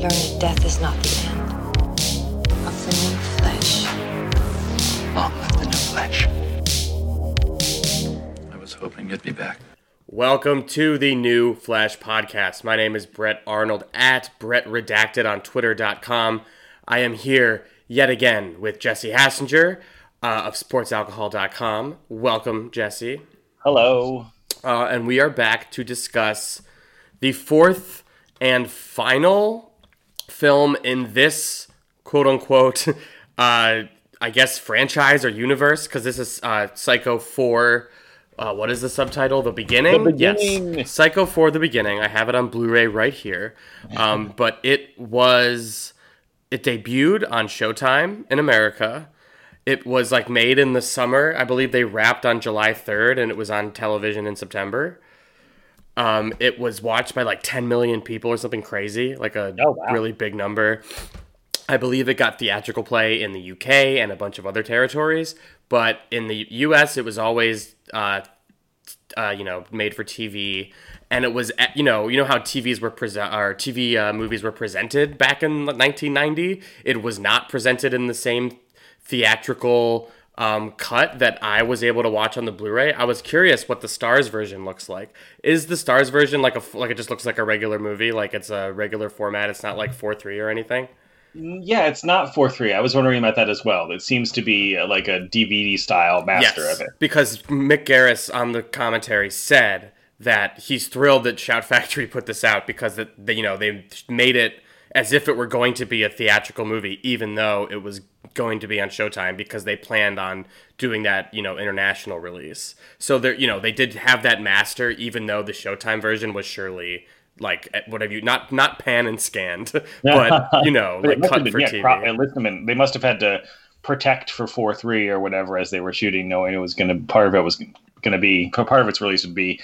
learned that death is not the end of the new flesh. Long live the new flesh. I was hoping you'd be back. Welcome to the new Flesh podcast. My name is Brett Arnold at Brett Redacted on Twitter.com. I am here yet again with Jesse Hassenger uh, of SportsAlcohol.com. Welcome, Jesse. Hello. Uh, and we are back to discuss the fourth and final film in this quote unquote, uh, I guess, franchise or universe, because this is uh, Psycho 4. Uh, what is the subtitle? The beginning? The Beginning. Yes. Psycho 4 The Beginning. I have it on Blu ray right here. Um, but it was. It debuted on Showtime in America. It was like made in the summer. I believe they wrapped on July 3rd and it was on television in September. Um, it was watched by like 10 million people or something crazy, like a Oh, wow. really big number. I believe it got theatrical play in the UK and a bunch of other territories, but in the US, it was always, uh, uh, you know, made for TV. And it was, you know, you know how TVs were present, or TV uh, movies were presented back in 1990. It was not presented in the same theatrical um, cut that I was able to watch on the Blu-ray. I was curious what the Starz version looks like. Is the Starz version like a like it just looks like a regular movie, like it's a regular format? It's not like four three or anything. Yeah, it's not 4 3. I was wondering about that as well. It seems to be uh, like a DVD style master of it. because Mick Garris on the commentary said that he's thrilled that Shout Factory put this out because that you know they made it as if it were going to be a theatrical movie, even though it was going to be on Showtime because they planned on doing that you know international release. So there you know they did have that master, even though the Showtime version was surely like eh, what have you not not pan and scanned, but you know But like it must have cut been- for yeah, TV. listen, they must have had to protect for 4 3 or whatever as they were shooting, knowing it was going to, part of it was going to be, part of its release would be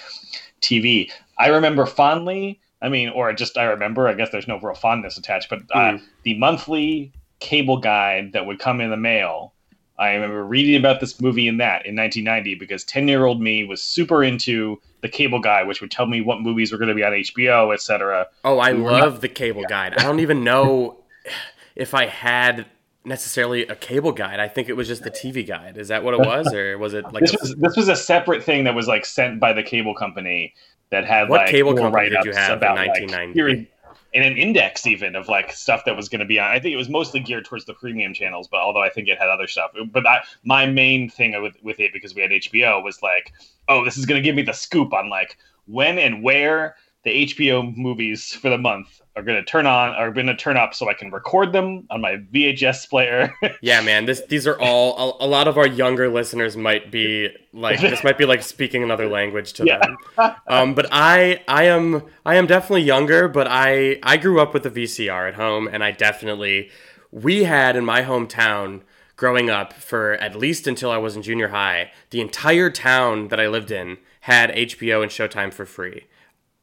TV. I remember fondly, I mean, or just I remember, I guess there's no real fondness attached, but uh, Mm. the monthly cable guide that would come in the mail. I remember reading about this movie in that in 1990 because 10 year old me was super into the cable guide, which would tell me what movies were going to be on HBO, etc. Oh, I We love not- the cable guide. I don't even know if I had necessarily a cable guide. I think it was just the TV guide. Is that what it was, or was it like this a, was this was a separate thing that was like sent by the cable company that had What like cable company did you have in about like 1990? here- and an index even of like stuff that was going to be on. I think it was mostly geared towards the premium channels, but although I think it had other stuff. But I, my main thing with with it because we had HBO was like, oh, this is going to give me the scoop on like when and where the HBO movies for the month are going to turn on are going to turn up so I can record them on my VHS player. Yeah, man. This these are all a, a lot of our younger listeners might be like this might be like speaking another language to Yeah. them. Um, but I I am I am definitely younger, but I I grew up with the VCR at home, and I definitely we had in my hometown growing up for at least until I was in junior high. The entire town that I lived in had HBO and Showtime for free.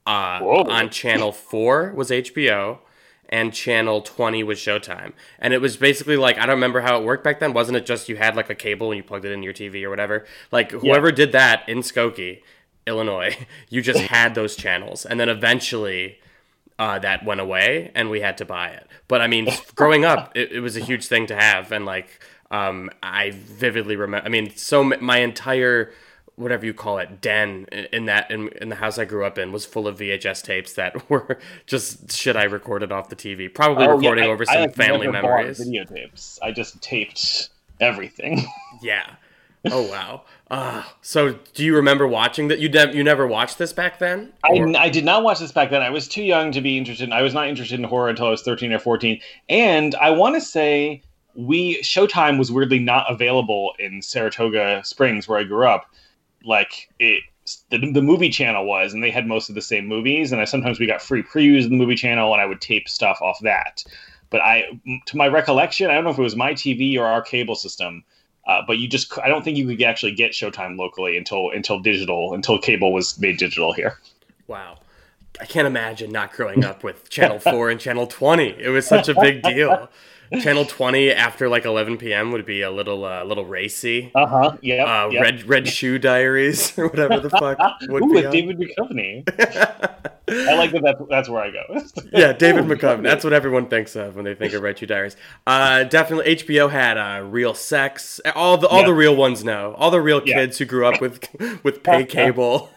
Uh, on channel four was HBO and channel 20 was Showtime. And it was basically like, I don't remember how it worked back then. Wasn't it just you had like a cable and you plugged it into your TV or whatever? Like whoever did that in Skokie, Illinois, you just had those channels. And then eventually uh, that went away and we had to buy it. But I mean, growing up, it, it was a huge thing to have. And like, um, I vividly remember, I mean, so m- my entire whatever you call it den in- in that in, in the house I grew up in was full of VHS tapes that were just shit I recorded off the TV, probably Oh, yeah, recording I- over I, some like, family memories. Videotapes. I just taped everything. Yeah. Oh wow. Uh, so do you remember watching that? You de- you never watched this back then? I, I did not watch this back then. I was too young to be interested. I was not interested in horror until I was 13 or 14. And I want to say we Showtime was weirdly not available in Saratoga Springs where I grew up. Like it the, the movie channel was and they had most of the same movies and I sometimes we got free previews of the movie channel and I would tape stuff off that. But I to my recollection, I don't know if it was my TV or our cable system. Uh, but you just I don't think you could actually get Showtime locally until until digital until cable was made digital here. Wow. I can't imagine not growing up with Channel 4 and Channel 20. It was such a big deal. Channel 20 after like 11 p.m. would be a little uh, little racy. Uh huh. Yeah. Uh, Red Red Shoe Diaries or whatever the fuck would Ooh, be. with. David Duchovny. I like that. That's, that's where I go. yeah, David McCovern. That's what everyone thinks of when they think of Red Shoe Diaries. Uh, definitely, HBO had uh, real sex. All the all Yeah. the real ones know. All the real Yeah. kids who grew up with with pay cable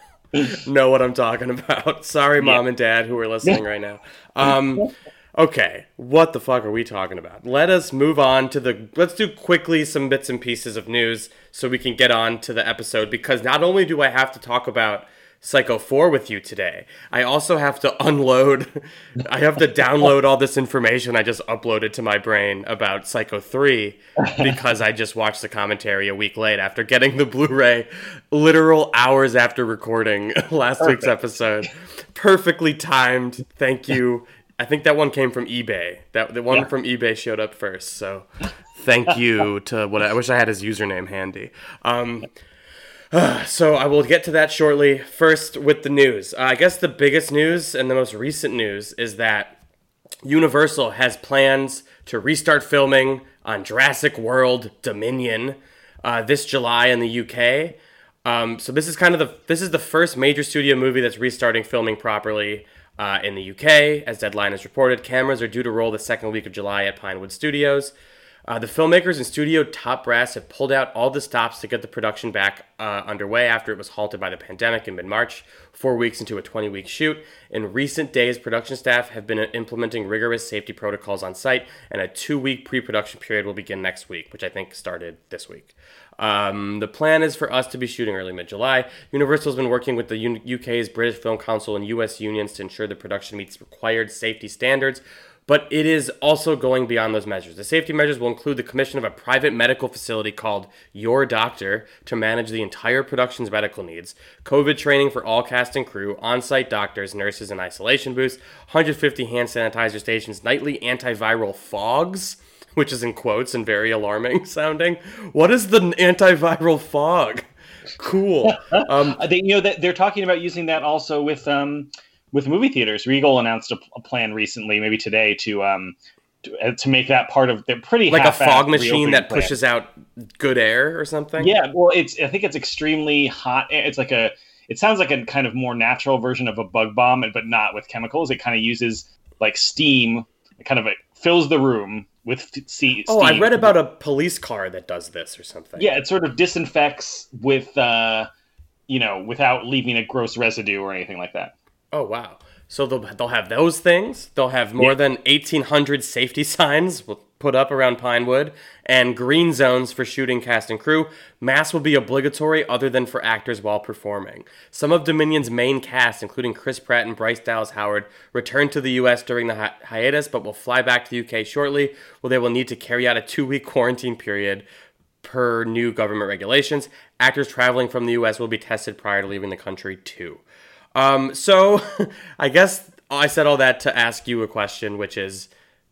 know what I'm talking about. Sorry, mom and dad who are listening right now. Um, okay, what the fuck are we talking about? Let us move on to the. Let's do quickly some bits and pieces of news so we can get on to the episode because not only do I have to talk about. Psycho 4 with you today. I also have to unload, I have to download all this information I just uploaded to my brain about Psycho 3 because I just watched the commentary a week late after getting the Blu ray literal hours after recording last week's episode. Perfectly timed. Thank you. I think that one came from eBay. That the one Yeah. from eBay showed up first. So thank you to what I wish I had his username handy. Um, so I will get to that shortly. First, with the news. Uh, I guess the biggest news and the most recent news is that Universal has plans to restart filming on Jurassic World Dominion uh, this July in the UK. Um, so this is kind of the this is the first major studio movie that's restarting filming properly uh, in the UK, as Deadline has reported. Cameras are due to roll the second week of July at Pinewood Studios. Uh, the filmmakers and studio top brass have pulled out all the stops to get the production back uh, underway after it was halted by the pandemic in mid March, four weeks into a 20 week shoot. In recent days, production staff have been implementing rigorous safety protocols on site, and a two week pre production period will begin next week, which I think started this week. Um, the plan is for us to be shooting early mid July. Universal has been working with the U- UK's British Film Council and US unions to ensure the production meets required safety standards. But it is also going beyond those measures. The safety measures will include the commission of a private medical facility called Your Doctor to manage the entire production's medical needs, COVID training for all cast and crew, on site doctors, nurses, and isolation booths, 150 hand sanitizer stations, nightly antiviral fogs, which is in quotes and very alarming sounding. What is the antiviral fog? Cool. Um, They, you know, that they're talking about using that also with um, with movie theaters. Regal announced a, a plan recently, maybe today, to um, to, uh, to make that part of the pretty like a fog machine that plan. pushes out good air or something. Yeah, well, it's I think it's extremely hot. It's like a it sounds like a kind of more natural version of a bug bomb, but not with chemicals. It kind of uses like steam. It kind of fills the room with steam. Oh, I read about a police car that does this or something. Yeah, it sort of disinfects with uh, you know without leaving a gross residue or anything like that. Oh wow. So they'll they'll have those things. They'll have more Yeah. than 1800 safety signs put up around Pinewood and green zones for shooting cast and crew. Masks will be obligatory other than for actors while performing. Some of Dominion's main cast, including Chris Pratt and Bryce Dallas Howard, returned to the US during the hi- hiatus but will fly back to the UK shortly, where they will need to carry out a 2-week quarantine period per new government regulations. Actors traveling from the US will be tested prior to leaving the country too. Um, so I guess I said all that to ask you a question, which is,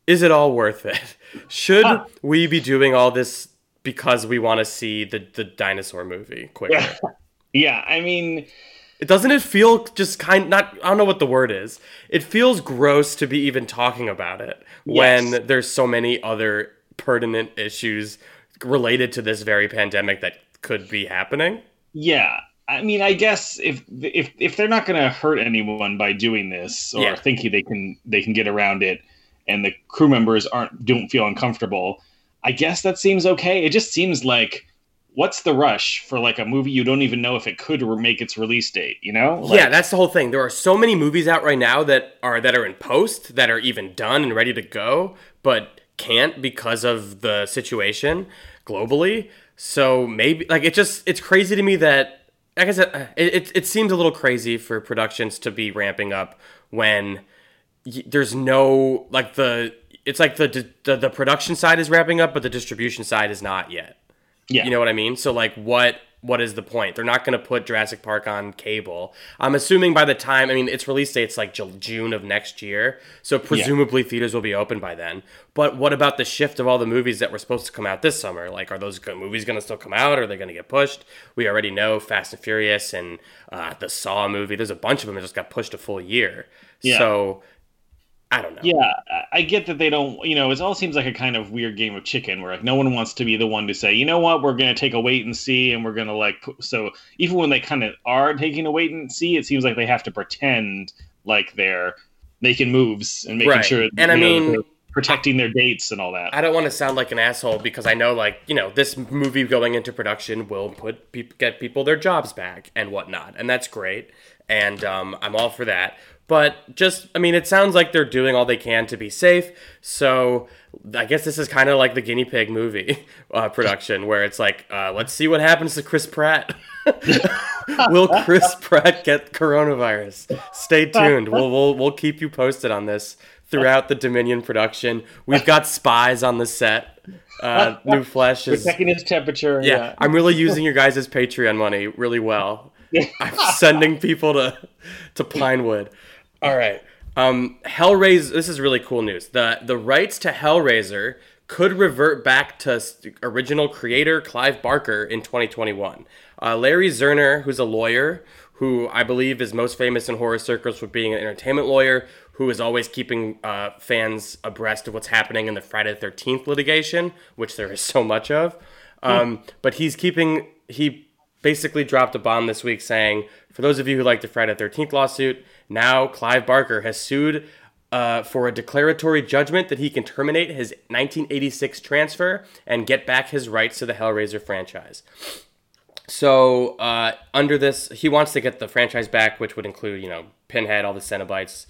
is it all worth it? Should we be doing all this because we want to see the, the dinosaur movie quicker? Yeah. Yeah, I mean, It doesn't it feel just kind not I don't know what the word is. It feels gross to be even talking about it when there's so many other pertinent issues related to this very pandemic that could be happening. yeah. I mean, I guess if if if they're not going to hurt anyone by doing this, or Yeah. thinking they can they can get around it, and the crew members aren't don't feel uncomfortable, I guess that seems okay. It just seems like what's the rush for like a movie you don't even know if it could make its release date? You know? Like, yeah, that's the whole thing. There are so many movies out right now that are that are in post that are even done and ready to go, but can't because of the situation globally. So maybe like it just it's crazy to me that like I said, uh, it it, it seems a little crazy for productions to be ramping up when y- there's no like the it's like the, the the production side is ramping up, but the distribution side is not yet. yeah. You know what I mean? So like what what is the point? They're not going to put Jurassic Park on cable. I'm assuming by the time I mean its release date's like Ju- June of next year. So presumably theaters will be open by then. But what about the shift of all the movies that were supposed to come out this summer? Like are those movies going to still come out? Are they going to get pushed? We already know Fast and Furious and uh, the Saw movie. There's a bunch of them that just got pushed a full year. Yeah. So I don't know. Yeah, I- get that they don't. You know, it all seems like a kind of weird game of chicken, where like no one wants to be the one to say, you know what, we're going to take a wait and see, and we're going to like. Put, so even when they kind of are taking a wait and see, it seems like they have to pretend like they're making moves and making Right. sure And I know, mean- protecting their dates and all that. I don't want to sound like an asshole because I know, like, you know, this movie going into production will put peop get people their jobs back and whatnot, and that's great, and um, I'm all for that. But just, I mean, it sounds like they're doing all they can to be safe. So I guess this is kind of like the guinea pig movie uh, production, where it's like, uh, let's see what happens to Chris Pratt. Will Chris Pratt get coronavirus? Stay tuned. We'll we'll we'll keep you posted on this throughout the Dominion production. We've got spies on the set. Uh, New Flesh is Checking his temperature. yeah. I'm really using your guys' Patreon money really well. I'm sending people to to Pinewood. All right. Um, Hellraiser. This is really cool news. the The rights to Hellraiser could revert back to original creator Clive Barker in 2021. Uh, Larry Zerner, who's a lawyer, who I believe is most famous in horror circles for being an entertainment lawyer, who is always keeping uh, fans abreast of what's happening in the Friday the 13th litigation, which there is so much of. Um, But he's keeping he basically dropped a bomb this week saying, for those of you who like the Friday the 13th lawsuit, now Clive Barker has sued uh, for a declaratory judgment that he can terminate his 1986 transfer and get back his rights to the Hellraiser franchise. So uh, under this, he wants to get the franchise back, which would include, you know, Pinhead, all the Cenobites,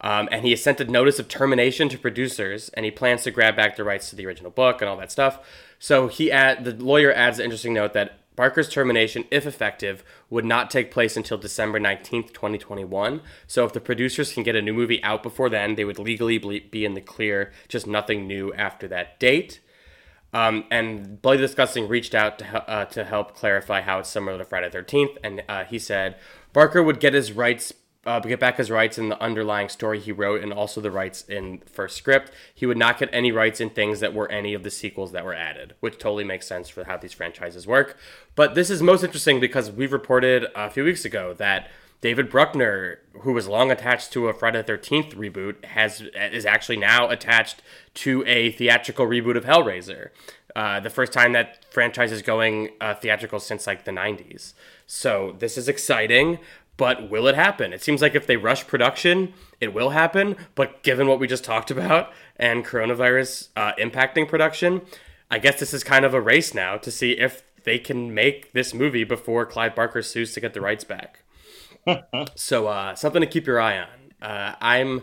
um, and he has sent a notice of termination to producers, and he plans to grab back the rights to the original book and all that stuff. So he add the lawyer adds an interesting note that Barker's termination, if effective, would not take place until December 19th, 2021. So if the producers can get a new movie out before then, they would legally be in the clear, just nothing new after that date. Um, and Bloody Disgusting reached out to, uh, to help clarify how it's similar to Friday the 13th. And uh, he said Barker would get his rights, uh, get back his rights in the underlying story he wrote and also the rights in first script. He would not get any rights in things that were any of the sequels that were added, which totally makes sense for how these franchises work. But this is most interesting because we've reported a few weeks ago that David Bruckner, who was long attached to a Friday the Thirteenth reboot, has is actually now attached to a theatrical reboot of Hellraiser. Uh, the first time that franchise is going uh, theatrical since like the '90s. So this is exciting, but will it happen? It seems like if they rush production, it will happen. But given what we just talked about and coronavirus uh, impacting production, I guess this is kind of a race now to see if they can make this movie before Clive Barker sues to get the rights back. so uh, something to keep your eye on. Uh, I'm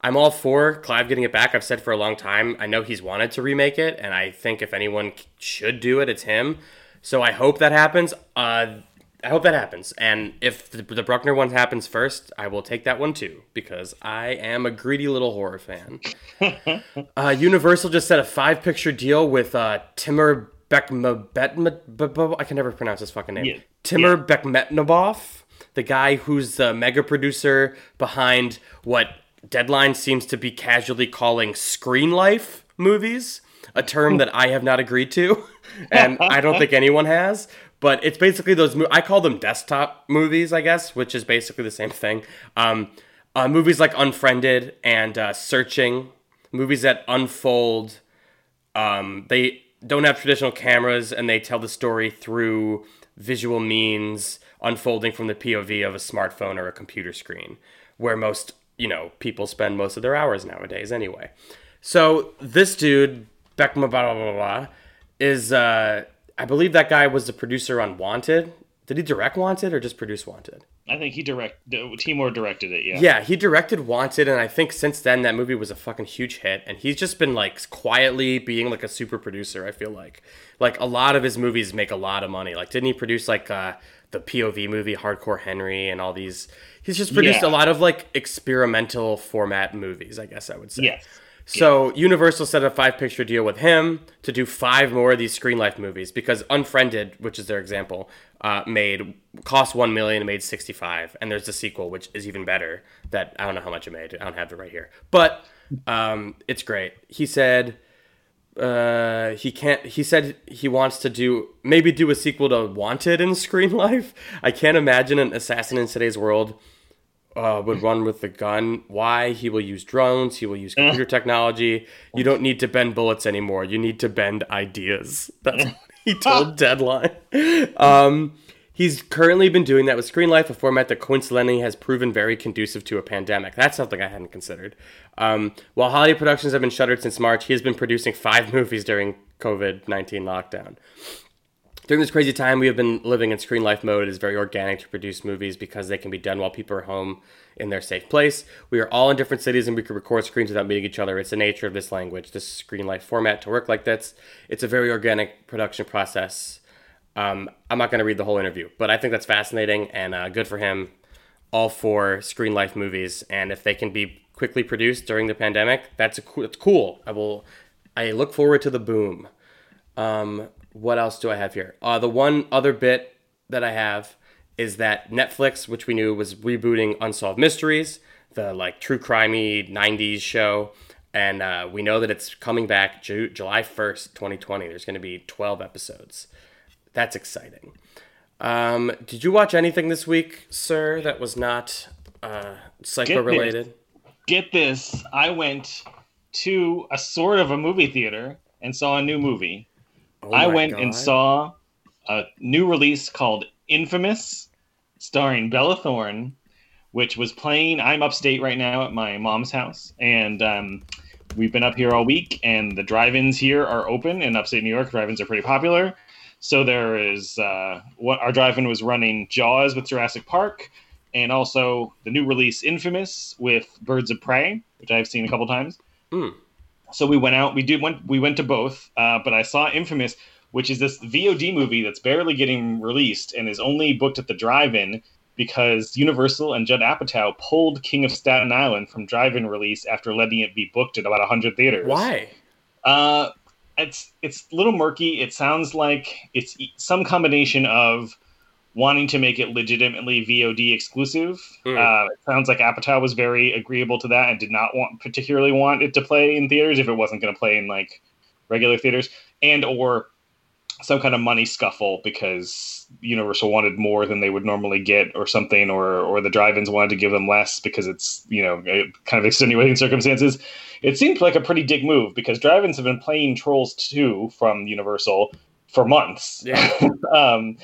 I'm all for Clive getting it back. I've said for a long time. I know he's wanted to remake it, and I think if anyone should do it, it's him. So I hope that happens. Uh, I hope that happens. And if the, the Bruckner one happens first, I will take that one too because I am a greedy little horror fan. uh, Universal just set a five picture deal with uh, Timur Bekmambetov. I can never pronounce his fucking name. Yeah. Timur Bekmetnabov, the guy who's the mega producer behind what Deadline seems to be casually calling screen life movies, a term that I have not agreed to, and I don't think anyone has. But it's basically those. Mo- I call them desktop movies, I guess, which is basically the same thing. Um, uh, movies like Unfriended and uh, Searching, movies that unfold um, they don't have traditional cameras and they tell the story through visual means unfolding from the POV of a smartphone or a computer screen, where most, you know, people spend most of their hours nowadays anyway. So this dude, Beckma blah, blah, blah, blah, is, uh, I believe that guy was the producer on Wanted. Did he direct Wanted or just produce Wanted? I think he direct Timur directed it. Yeah. Yeah, he directed Wanted, and I think since then that movie was a fucking huge hit. And he's just been like quietly being like a super producer. I feel like, like a lot of his movies make a lot of money. Like, didn't he produce like uh, the POV movie Hardcore Henry and all these? He's just produced Yeah. a lot of like experimental format movies. I guess I would say. Yes. So Universal set a five picture deal with him to do five more of these Screen Life movies because Unfriended, which is their example, uh, made cost one million and made sixty five, and there's the sequel which is even better. That I don't know how much it made. I don't have it right here, but um, it's great. He said uh, he can't. He said he wants to do maybe do a sequel to Wanted in Screen Life. I can't imagine an assassin in today's world uh, would run with the gun. Why? He will use drones. He will use computer technology. You don't need to bend bullets anymore. You need to bend ideas. That's what he told Deadline. Um, He's currently been doing that with Screen Life, a format that coincidentally has proven very conducive to a pandemic. That's something I hadn't considered. Um, while holiday productions have been shuttered since March, he has been producing five movies during COVID 19 lockdown. During this crazy time, we have been living in screen life mode. It is very organic to produce movies because they can be done while people are home in their safe place. We are all in different cities and we can record screens without meeting each other. It's the nature of this language, this screen life format to work like this. It's a very organic production process. Um, I'm not going to read the whole interview, but I think that's fascinating and uh, good for him. All for screen life movies, and if they can be quickly produced during the pandemic, that's a cool. It's cool. I will. I look forward to the boom. Um, what else do I have here? Uh, the one other bit that I have is that Netflix, which we knew was rebooting Unsolved Mysteries, the like true crimey '90s show, and uh, we know that it's coming back Ju- July 1st, 2020. There's going to be 12 episodes. That's exciting. Um, did you watch anything this week, sir, that was not uh, psycho related? Get this. I went to a sort of a movie theater and saw a new movie. Oh I went and saw a new release called Infamous, starring Bella Thorne, which was playing. I'm upstate right now at my mom's house, and um, we've been up here all week. And the drive-ins here are open in upstate New York. Drive-ins are pretty popular. So there is uh, what our drive-in was running Jaws with Jurassic Park, and also the new release Infamous with Birds of Prey, which I've seen a couple times. Hmm. So we went out. We did went. We went to both, uh, but I saw Infamous, which is this VOD movie that's barely getting released and is only booked at the drive-in because Universal and Judd Apatow pulled King of Staten Island from drive-in release after letting it be booked at about hundred theaters. Why? Uh, it's it's a little murky. It sounds like it's some combination of wanting to make it legitimately VOD exclusive. Mm. Uh, it sounds like Apatow was very agreeable to that and did not want particularly want it to play in theaters if it wasn't going to play in like regular theaters, and or some kind of money scuffle because Universal wanted more than they would normally get, or something, or or the drive-ins wanted to give them less because it's you know kind of extenuating circumstances. It seemed like a pretty dick move because drive-ins have been playing Trolls 2 from Universal for months. Yeah. um,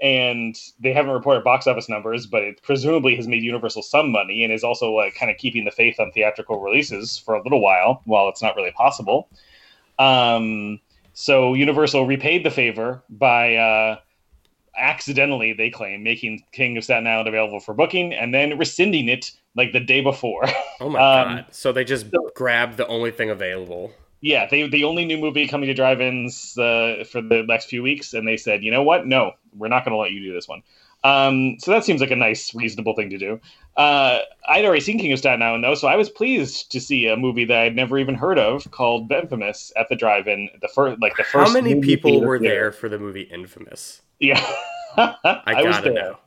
and they haven't reported box office numbers, but it presumably has made Universal some money and is also like kind of keeping the faith on theatrical releases for a little while, while it's not really possible. Um, so Universal repaid the favor by uh, accidentally, they claim, making King of Staten Island available for booking and then rescinding it like the day before. Oh my Um, god! So they just grabbed the only thing available. Yeah, they the only new movie coming to drive-ins uh, for the next few weeks, and they said, you know what? No, we're not going to let you do this one. Um, so that seems like a nice, reasonable thing to do. Uh, I'd already seen King of Staten Island though, so I was pleased to see a movie that I'd never even heard of called Infamous at the drive-in. The first, like the first. How many people were there for the movie Infamous? Yeah, I, I was there. know.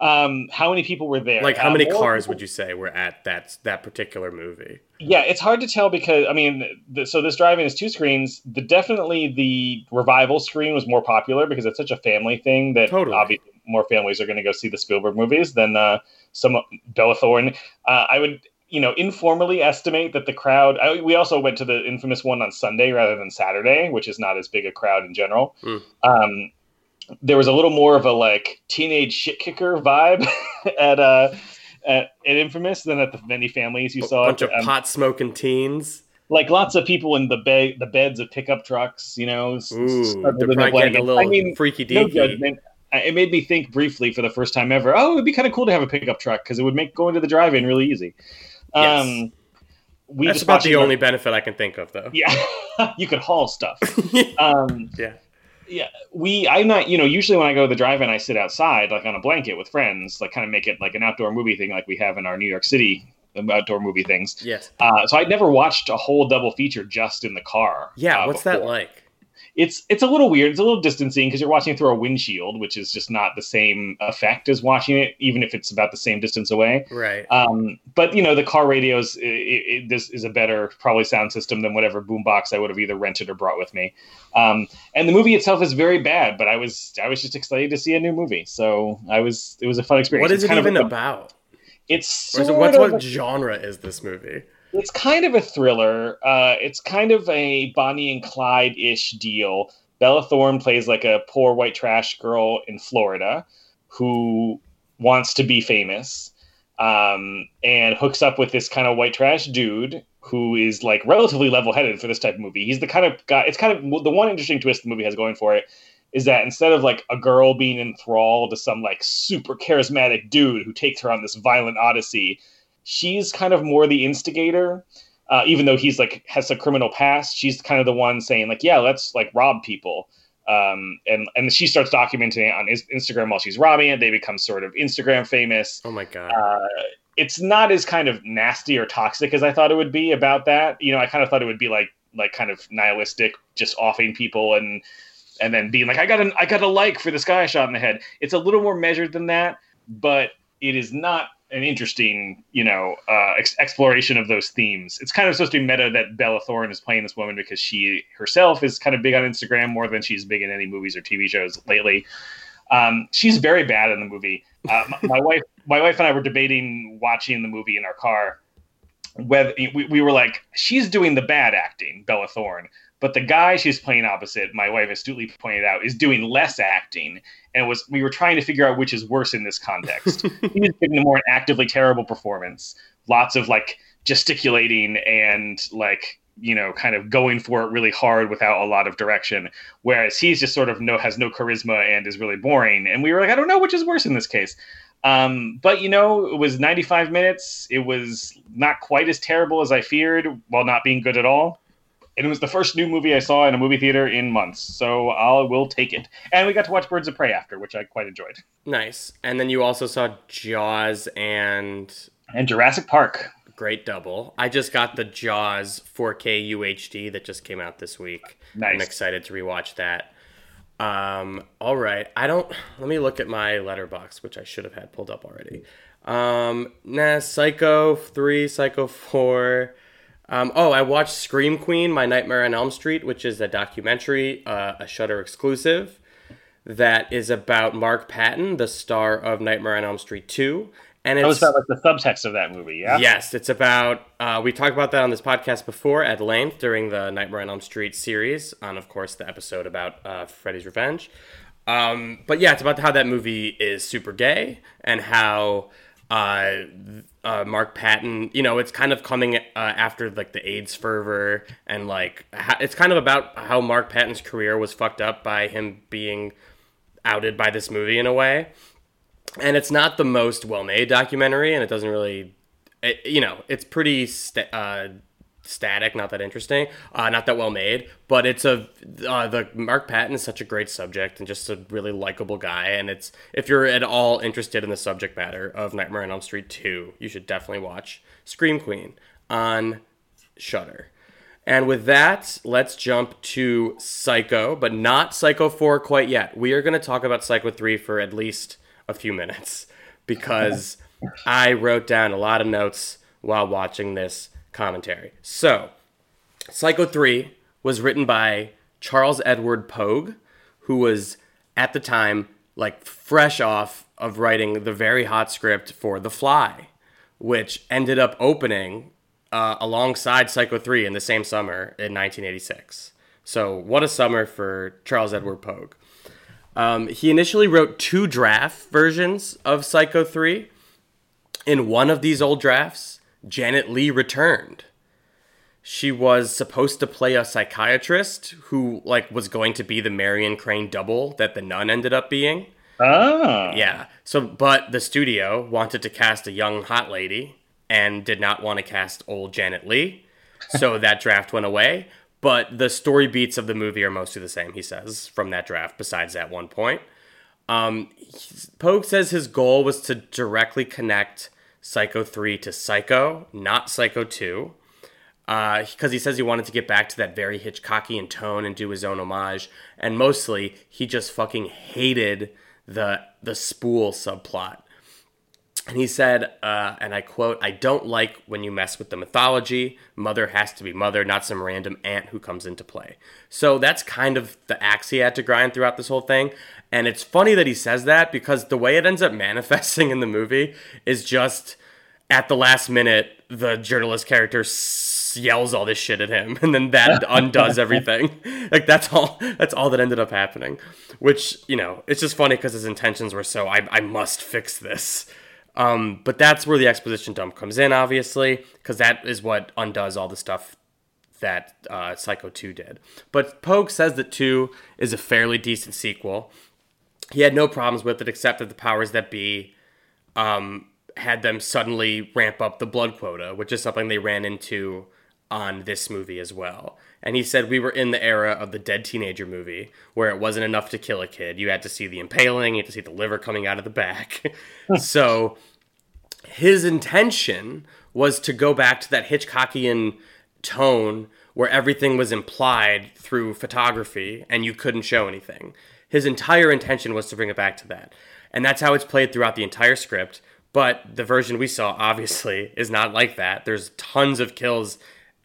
Um, how many people were there? Like, how Uh, many cars people- would you say were at that that particular movie? Yeah, it's hard to tell because I mean, the, so this drive-in is two screens. The definitely the revival screen was more popular because it's such a family thing that Totally. obviously more families are going to go see the Spielberg movies than uh, some Bella Thorne. Uh, I would, you know, informally estimate that the crowd. I, we also went to the infamous one on Sunday rather than Saturday, which is not as big a crowd in general. Mm. Um, there was a little more of a like teenage shit kicker vibe at uh at, at Infamous than at the many families you A saw. A bunch at, of um, pot smoking teens. like lots of people in the bed, the beds of pickup trucks, you know. Ooh, they're probably getting a little I mean, freaky no deaky. judgment. Uh, It made me think briefly for the first time ever. Oh, it'd be kind of cool to have a pickup truck because it would make going to the drive-in really easy. Yes. Um, we That's about the only benefit I can think of, though. Yeah, you could haul stuff. Um, yeah. Yeah, we. I'm not. You know, usually when I go to the drive-in, I sit outside, like on a blanket with friends, like kind of make it like an outdoor movie thing, like we have in our New York City um, outdoor movie things. Yes. Uh, so I'd never watched a whole double feature just in the car. Yeah. uh, what's that like? It's it's a little weird. It's a little distancing because you're watching through a windshield, which is just not the same effect as watching it, even if it's about the same distance away. Right. Um, but you know, the car radios, i i this is a better probably sound system than whatever boombox I would have either rented or brought with me. Um, and the movie itself is very bad, but I was I was just excited to see a new movie, so I was it was a fun experience. what is It's it even about? It's Or it, sort what's, what genre is this movie? It's kind of a thriller. Uh, it's kind of a Bonnie and Clyde ish deal, Bella Thorne plays like a poor white trash girl in Florida who wants to be famous um, and hooks up with this kind of white trash dude who is like relatively level headed for this type of movie. He's the kind of guy. It's kind of the one interesting twist the movie has going for it is that instead of like a girl being enthralled to some like super charismatic dude who takes her on this violent odyssey, she's kind of more the instigator. Uh, even though he's like has a criminal past, she's kind of the one saying like, "Yeah, let's like rob people." Um, and and she starts documenting it on Instagram while she's robbing it. They become sort of Instagram famous. Oh my god! Uh, it's not as kind of nasty or toxic as I thought it would be about that. You know, I kind of thought it would be like like kind of nihilistic, just offing people and and then being like, I got an I got a like for this guy I shot in the head. It's a little more measured than that, but it is not an interesting, you know, uh, ex- exploration of those themes. It's kind of supposed to be meta that Bella Thorne is playing this woman because she herself is kind of big on Instagram more than she's big in any movies or TV shows lately. Um, she's very bad in the movie. Uh, my, my wife, my wife and I were debating watching the movie in our car. Whether we, we were like, she's doing the bad acting, Bella Thorne, but the guy she's playing opposite, my wife astutely pointed out, is doing less acting. And was we were trying to figure out which is worse in this context. He's giving a more actively terrible performance. Lots of like gesticulating and like you know kind of going for it really hard without a lot of direction whereas he's just sort of no has no charisma and is really boring and we were like i don't know which is worse in this case um, but you know it was 95 minutes it was not quite as terrible as i feared while not being good at all and it was the first new movie I saw in a movie theater in months, so I will take it. And we got to watch Birds of Prey after, which I quite enjoyed. Nice. And then you also saw Jaws and and Jurassic Park. Great double. I just got the Jaws 4K UHD that just came out this week. Nice. I'm excited to rewatch that. Um, all right. I don't. Let me look at my Letterboxd, which I should have had pulled up already. Um, nah, Psycho 3, Psycho 4. Um, oh, I watched Scream Queen, My Nightmare on Elm Street, which is a documentary, uh, a Shutter exclusive, that is about Mark Patton, the star of Nightmare on Elm Street 2. And it's, That was about like the subtext of that movie, yeah. Yes, it's about. Uh, we talked about that on this podcast before at length during the Nightmare on Elm Street series, on of course the episode about uh, Freddy's Revenge. Um, but yeah, it's about how that movie is super gay and how uh, uh, Mark Patton. You know, it's kind of coming uh, after like the AIDS fervor and like it's kind of about how Mark Patton's career was fucked up by him being outed by this movie in a way and it's not the most well-made documentary and it doesn't really it, you know it's pretty sta- uh, static not that interesting uh, not that well made but it's a uh, the mark patton is such a great subject and just a really likable guy and it's if you're at all interested in the subject matter of nightmare on elm street 2 you should definitely watch scream queen on shutter and with that, let's jump to Psycho, but not Psycho 4 quite yet. We are going to talk about Psycho 3 for at least a few minutes because I wrote down a lot of notes while watching this commentary. So, Psycho 3 was written by Charles Edward Pogue, who was at the time like fresh off of writing the very hot script for The Fly, which ended up opening uh, alongside Psycho 3 in the same summer in 1986. So, what a summer for Charles Edward Pogue. Um, he initially wrote two draft versions of Psycho 3. In one of these old drafts, Janet Leigh returned. She was supposed to play a psychiatrist who like was going to be the Marion Crane double that the nun ended up being. Ah. Yeah. So but the studio wanted to cast a young hot lady and did not want to cast old Janet Leigh. So that draft went away. But the story beats of the movie are mostly the same, he says, from that draft, besides that one point. Um, Pogue says his goal was to directly connect Psycho 3 to Psycho, not Psycho 2. Because uh, he says he wanted to get back to that very Hitchcockian tone and do his own homage. And mostly, he just fucking hated the the spool subplot. And he said, uh, and I quote, I don't like when you mess with the mythology. Mother has to be mother, not some random aunt who comes into play. So that's kind of the axe he had to grind throughout this whole thing. And it's funny that he says that because the way it ends up manifesting in the movie is just at the last minute, the journalist character, yells all this shit at him, and then that undoes everything. Like that's all. That's all that ended up happening. Which you know, it's just funny because his intentions were so I I must fix this. Um, but that's where the exposition dump comes in, obviously, because that is what undoes all the stuff that uh, Psycho 2 did. But Pogue says that 2 is a fairly decent sequel. He had no problems with it, except that the powers that be um, had them suddenly ramp up the blood quota, which is something they ran into on this movie as well. And he said we were in the era of the dead teenager movie where it wasn't enough to kill a kid. You had to see the impaling, you had to see the liver coming out of the back. so his intention was to go back to that Hitchcockian tone where everything was implied through photography and you couldn't show anything. His entire intention was to bring it back to that. And that's how it's played throughout the entire script. But the version we saw, obviously, is not like that. There's tons of kills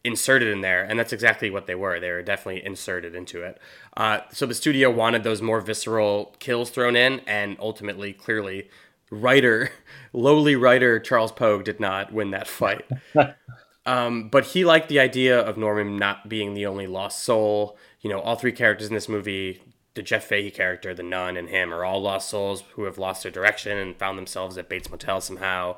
inserted in there, and that's exactly what they were. They were definitely inserted into it. Uh, so the studio wanted those more visceral kills thrown in, and ultimately, clearly, writer, lowly writer Charles Pogue did not win that fight. um, but he liked the idea of Norman not being the only lost soul. You know, all three characters in this movie, the Jeff Fahey character, the nun, and him, are all lost souls who have lost their direction and found themselves at Bates Motel somehow.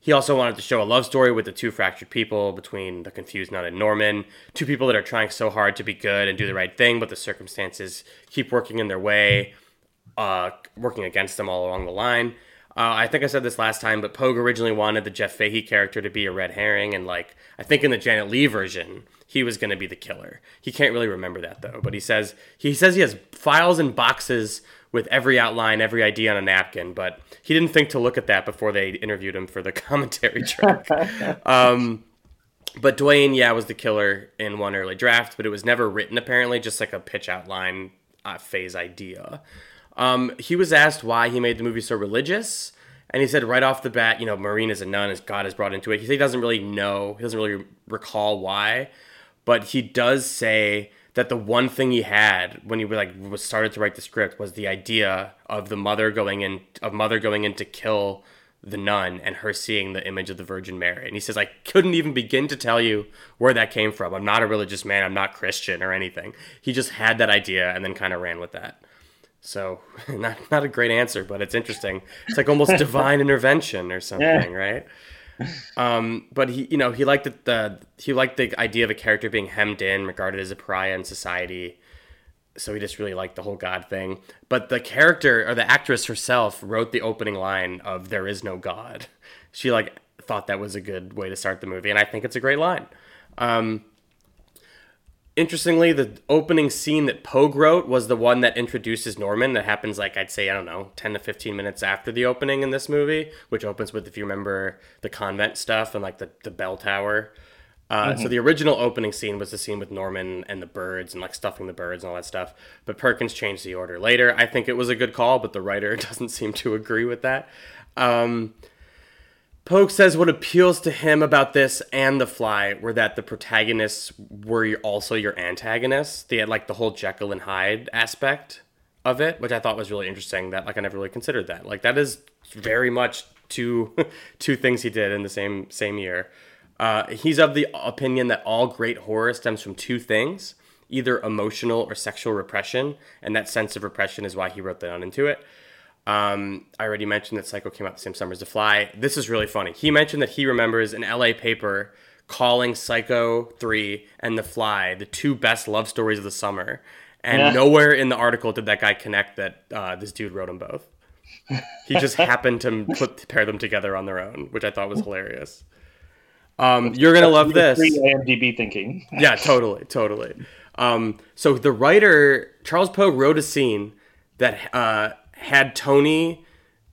He also wanted to show a love story with the two fractured people between the confused nun and Norman, two people that are trying so hard to be good and do the right thing, but the circumstances keep working in their way, uh, working against them all along the line. Uh, I think I said this last time, but Pogue originally wanted the Jeff Fahey character to be a red herring, and like I think in the Janet Leigh version, he was going to be the killer. He can't really remember that though, but he says he says he has files and boxes with every outline, every idea on a napkin, but he didn't think to look at that before they interviewed him for the commentary track. um, but Dwayne, yeah, was the killer in one early draft, but it was never written apparently, just like a pitch outline uh, phase idea. Um, he was asked why he made the movie so religious, and he said right off the bat, you know, Maureen is a nun, as God has brought into it. He, he doesn't really know, he doesn't really recall why, but he does say that the one thing he had when he like was started to write the script was the idea of the mother going in of mother going in to kill the nun and her seeing the image of the Virgin Mary. And he says, I couldn't even begin to tell you where that came from. I'm not a religious man. I'm not Christian or anything. He just had that idea and then kind of ran with that. So not not a great answer, but it's interesting. It's like almost divine intervention or something, yeah. right? Um, but he, you know, he liked the, the he liked the idea of a character being hemmed in, regarded as a pariah in society. So he just really liked the whole God thing. But the character or the actress herself wrote the opening line of "There is no God." She like thought that was a good way to start the movie, and I think it's a great line. Um, interestingly, the opening scene that Pogue wrote was the one that introduces Norman. That happens like I'd say I don't know, ten to fifteen minutes after the opening in this movie, which opens with if you remember the convent stuff and like the the bell tower. Uh, mm-hmm. So the original opening scene was the scene with Norman and the birds and like stuffing the birds and all that stuff. But Perkins changed the order later. I think it was a good call, but the writer doesn't seem to agree with that. Um, Pogue says what appeals to him about this and The Fly were that the protagonists were also your antagonists. They had like the whole Jekyll and Hyde aspect of it, which I thought was really interesting. That like I never really considered that. Like that is very much two two things he did in the same same year. Uh, he's of the opinion that all great horror stems from two things: either emotional or sexual repression, and that sense of repression is why he wrote the nun into it. Um, I already mentioned that Psycho came out the same summer as The Fly. This is really funny. He mentioned that he remembers an LA paper calling Psycho 3 and The Fly the two best love stories of the summer. And yeah. nowhere in the article did that guy connect that uh, this dude wrote them both. He just happened to put pair them together on their own, which I thought was hilarious. Um, you're gonna love this. IMDb thinking. yeah, totally, totally. Um, so the writer Charles Pogue wrote a scene that uh, had Tony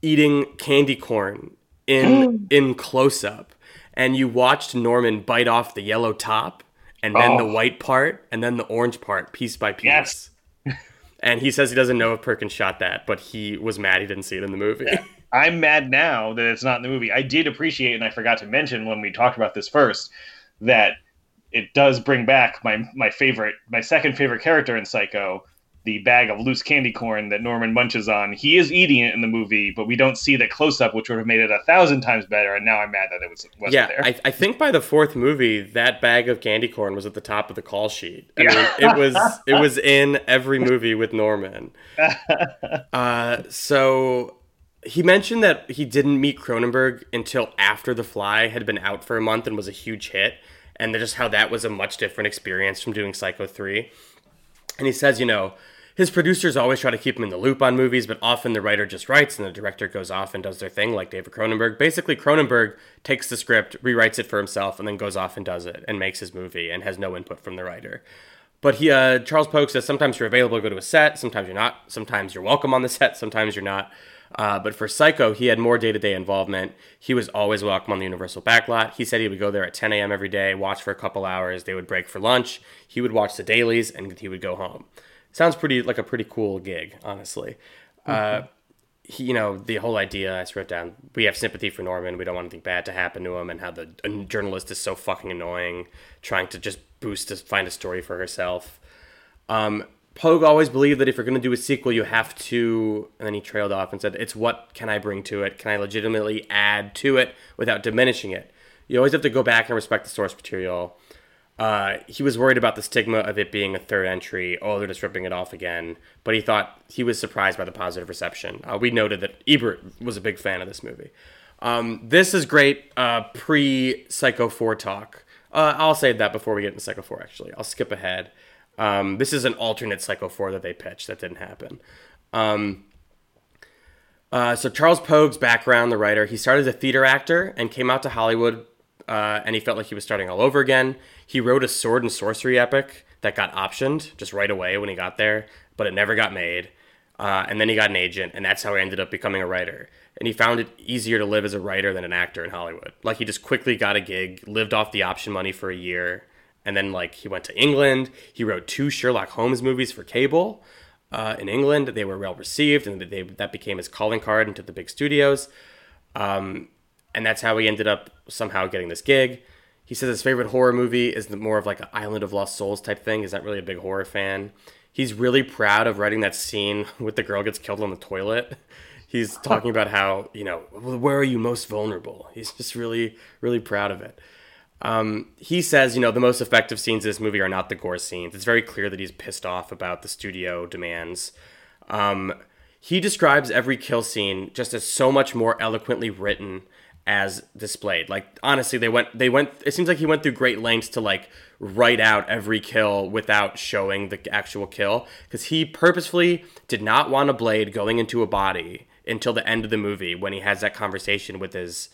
eating candy corn in in close up, and you watched Norman bite off the yellow top, and then oh. the white part, and then the orange part, piece by piece. Yes. and he says he doesn't know if Perkins shot that, but he was mad he didn't see it in the movie. Yeah. I'm mad now that it's not in the movie. I did appreciate, and I forgot to mention when we talked about this first, that it does bring back my my favorite, my second favorite character in Psycho, the bag of loose candy corn that Norman munches on. He is eating it in the movie, but we don't see the close up, which would have made it a thousand times better. And now I'm mad that it was wasn't Yeah, there. I, I think by the fourth movie, that bag of candy corn was at the top of the call sheet. I Yeah. mean, it was it was in every movie with Norman. Uh, so he mentioned that he didn't meet Cronenberg until after The Fly had been out for a month and was a huge hit, and just how that was a much different experience from doing Psycho three. And he says, you know, his producers always try to keep him in the loop on movies, but often the writer just writes and the director goes off and does their thing, like David Cronenberg. Basically, Cronenberg takes the script, rewrites it for himself, and then goes off and does it and makes his movie and has no input from the writer. But he, uh, Charles Pogue says sometimes you're available to go to a set, sometimes you're not, sometimes you're welcome on the set, sometimes you're not. Uh, but for Psycho, he had more day to day involvement. He was always welcome on the Universal backlot. He said he would go there at 10 a.m. every day, watch for a couple hours. They would break for lunch. He would watch the dailies, and he would go home. Sounds pretty like a pretty cool gig, honestly. Uh, he, you know, the whole idea I wrote down. We have sympathy for Norman. We don't want anything bad to happen to him, and how the journalist is so fucking annoying, trying to just boost to find a story for herself. Um, Pogue always believed that if you're going to do a sequel, you have to. And then he trailed off and said, "It's what can I bring to it? Can I legitimately add to it without diminishing it? You always have to go back and respect the source material." Uh, he was worried about the stigma of it being a third entry. Oh, they're just ripping it off again. But he thought he was surprised by the positive reception. Uh, we noted that Ebert was a big fan of this movie. Um, this is great uh, pre Psycho 4 talk. Uh, I'll save that before we get into Psycho 4, actually. I'll skip ahead. Um, this is an alternate Psycho 4 that they pitched that didn't happen. Um, uh, so Charles Pogue's background, the writer, he started as a theater actor and came out to Hollywood, uh, and he felt like he was starting all over again. He wrote a sword and sorcery epic that got optioned just right away when he got there, but it never got made. Uh, and then he got an agent, and that's how he ended up becoming a writer. And he found it easier to live as a writer than an actor in Hollywood. Like he just quickly got a gig, lived off the option money for a year, and then like he went to England. He wrote two Sherlock Holmes movies for cable uh, in England. They were well received, and they, that became his calling card into the big studios. Um, and that's how he ended up somehow getting this gig. He says his favorite horror movie is more of like an Island of Lost Souls type thing. He's not really a big horror fan. He's really proud of writing that scene with the girl gets killed on the toilet. He's talking about how you know where are you most vulnerable. He's just really really proud of it. Um, he says, you know, the most effective scenes in this movie are not the gore scenes. It's very clear that he's pissed off about the studio demands. Um, he describes every kill scene just as so much more eloquently written as displayed. Like honestly, they went they went. It seems like he went through great lengths to like write out every kill without showing the actual kill because he purposefully did not want a blade going into a body until the end of the movie when he has that conversation with his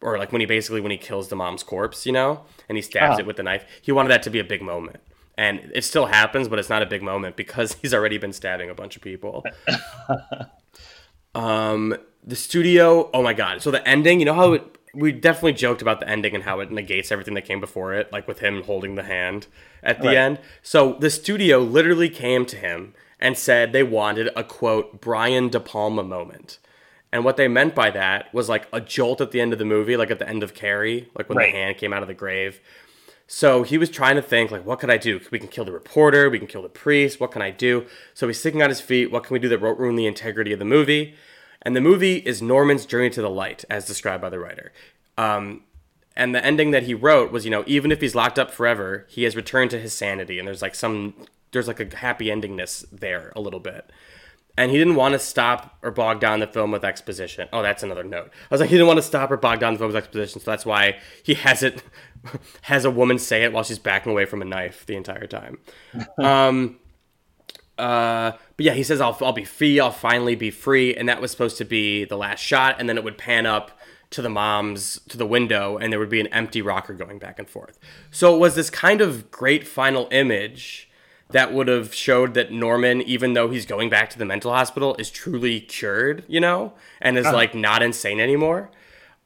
or like when he basically when he kills the mom's corpse, you know, and he stabs Ah. it with the knife. He wanted that to be a big moment. And it still happens, but it's not a big moment because he's already been stabbing a bunch of people. um, the studio, oh my god! So the ending, you know how it, we definitely joked about the ending and how it negates everything that came before it, like with him holding the hand at the Right. end. So the studio literally came to him and said they wanted a quote Brian De Palma moment. And what they meant by that was like a jolt at the end of the movie, like at the end of Carrie, like when Right. the hand came out of the grave. So he was trying to think, like, what could I do? We can kill the reporter, we can kill the priest, what can I do? So he's thinking on his feet, what can we do that won't ruin the integrity of the movie? And the movie is Norman's journey to the light, as described by the writer. Um, and the ending that he wrote was, you know, even if he's locked up forever, he has returned to his sanity, and there's like some, there's like a happy endingness there a little bit and he didn't want to stop or bog down the film with exposition. Oh, that's another note. I was like, he didn't want to stop or bog down the film with exposition, so that's why he has it has a woman say it while she's backing away from a knife the entire time. um, uh, but yeah, he says, "I'll I'll be free. I'll finally be free," and that was supposed to be the last shot, and then it would pan up to the mom's to the window, and there would be an empty rocker going back and forth. So it was this kind of great final image that would have showed that Norman, even though he's going back to the mental hospital, is truly cured, you know, and is like not insane anymore.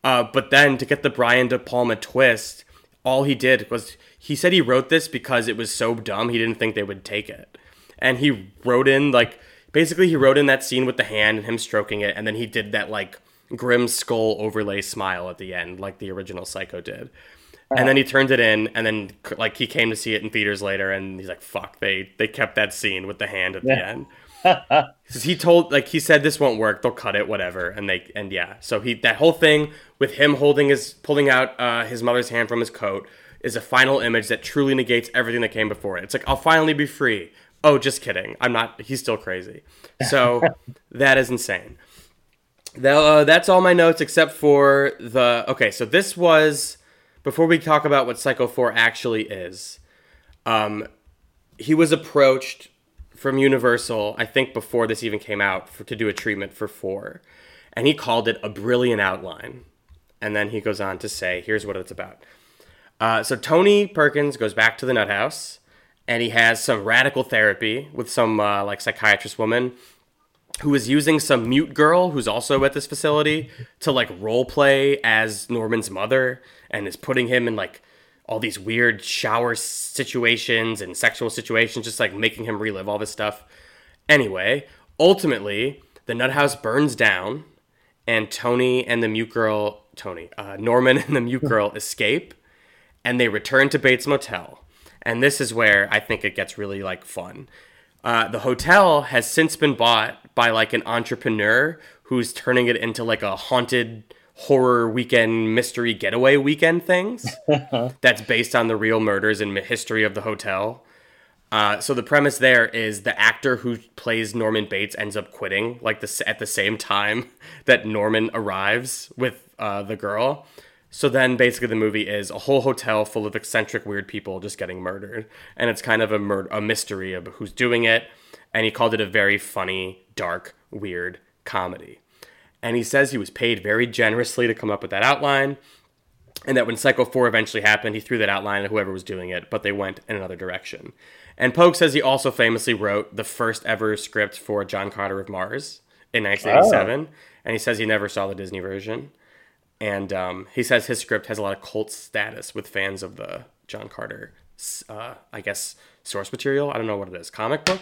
Uh, but then to get the Brian De Palma twist, all he did was he said he wrote this because it was so dumb he didn't think they would take it, and he wrote in like basically he wrote in that scene with the hand and him stroking it, and then he did that like grim skull overlay smile at the end, like the original Psycho did. and then he turned it in, and then like he came to see it in theaters later, and he's like, "Fuck!" They they kept that scene with the hand at the end." he told like he said this won't work. They'll cut it, whatever. And they and yeah. So he that whole thing with him holding his pulling out uh, his mother's hand from his coat is a final image that truly negates everything that came before it. It's like I'll finally be free. Oh, just kidding. I'm not. He's still crazy. So that is insane. That, uh, that's all my notes except for the. Okay, so this was before we talk about what Psycho 4 actually is. Um, he was approached from Universal, I think before this even came out, for, to do a treatment for 4. And he called it a brilliant outline. And then he goes on to say, here's what it's about. Uh, so Tony Perkins goes back to the nut house and he has some radical therapy with some uh, like psychiatrist woman who is using some mute girl who's also at this facility to like role play as Norman's mother and is putting him in like all these weird shower situations and sexual situations, just like making him relive all this stuff. Anyway, ultimately, the nut house burns down and Tony and the mute girl, Tony, uh, Norman and the mute girl escape and they return to Bates Motel. And this is where I think it gets really like fun. Uh, the hotel has since been bought by like an entrepreneur who's turning it into like a haunted horror weekend mystery getaway weekend things that's based on the real murders and history of the hotel. Uh, so the premise there is the actor who plays Norman Bates ends up quitting like the at the same time that Norman arrives with uh, the girl. So then basically the movie is a whole hotel full of eccentric weird people just getting murdered, and it's kind of a mur- a mystery of who's doing it. And he called it a very funny, dark, weird comedy. And he says he was paid very generously to come up with that outline, and that when Psycho 4 eventually happened, he threw that outline at whoever was doing it, but they went in another direction. And Pogue says he also famously wrote the first ever script for John Carter of Mars in 1987, and he says he never saw the Disney version. And um, he says his script has a lot of cult status with fans of the John Carter, uh, I guess, source material. I don't know what it is. Comic book?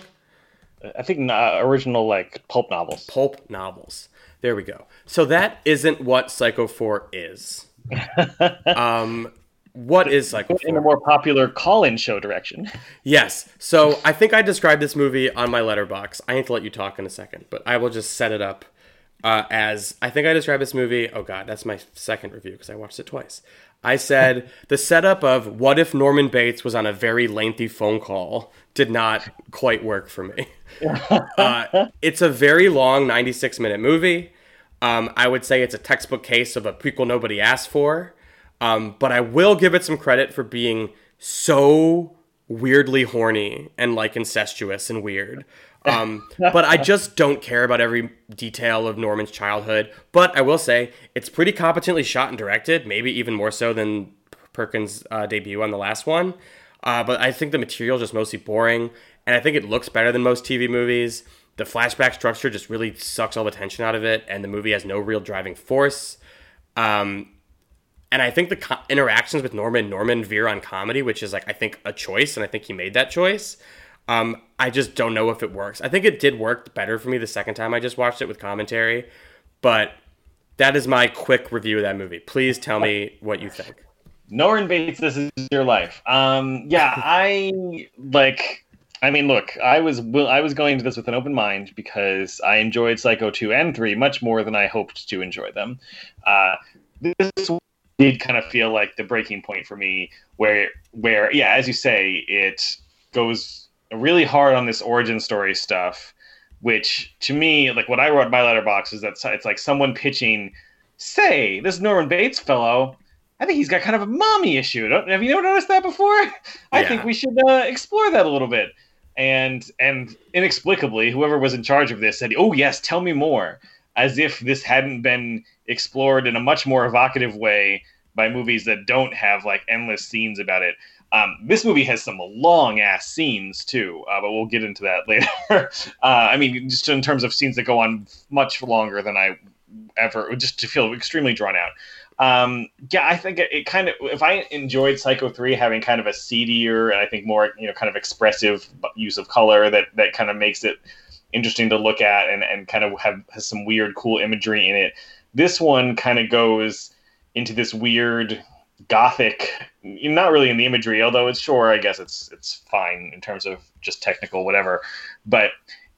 I think uh, original like pulp novels. Pulp novels. There we go. So that isn't what Psycho 4 is. um, what is Psycho 4? In a more popular call-in show direction. Yes. So I think I described this movie on my Letterboxd. I need to let you talk in a second, but I will just set it up uh, as I think I described this movie. Oh God, that's my second review because I watched it twice. I said the setup of what if Norman Bates was on a very lengthy phone call did not quite work for me. uh, it's a very long 96 minute movie. Um, I would say it's a textbook case of a prequel nobody asked for. Um, but I will give it some credit for being so weirdly horny and like incestuous and weird. Um, but I just don't care about every detail of Norman's childhood. But I will say it's pretty competently shot and directed, maybe even more so than Perkins' uh, debut on the last one. Uh, but I think the material is just mostly boring, and I think it looks better than most TV movies. The flashback structure just really sucks all the tension out of it, and the movie has no real driving force. Um, and I think the co- interactions with Norman Norman veer on comedy, which is like I think a choice, and I think he made that choice. Um, I just don't know if it works. I think it did work better for me the second time I just watched it with commentary, but that is my quick review of that movie. Please tell me what you think. Norman Bates, this is your life. Um, yeah, I like. I mean, look, I was will I was going into this with an open mind because I enjoyed Psycho two and three much more than I hoped to enjoy them. Uh, this did kind of feel like the breaking point for me, where where yeah, as you say, it goes really hard on this origin story stuff, which to me, like what I wrote in my Letterboxd is that it's like someone pitching, say, this Norman Bates fellow. I think he's got kind of a mommy issue. Don't, have you ever noticed that before? I Yeah. think we should uh, explore that a little bit. And and inexplicably, whoever was in charge of this said, "Oh yes, tell me more," as if this hadn't been explored in a much more evocative way by movies that don't have like endless scenes about it. Um, this movie has some long ass scenes too, uh, but we'll get into that later. uh, I mean, just in terms of scenes that go on much longer than I ever, just to feel extremely drawn out. Um, yeah, I think it, it kind of. If I enjoyed Psycho three having kind of a seedier and I think more you know kind of expressive use of color that that kind of makes it interesting to look at and and kind of have has some weird cool imagery in it. This one kind of goes into this weird gothic not really in the imagery, although it's sure, I guess it's it's fine in terms of just technical whatever. But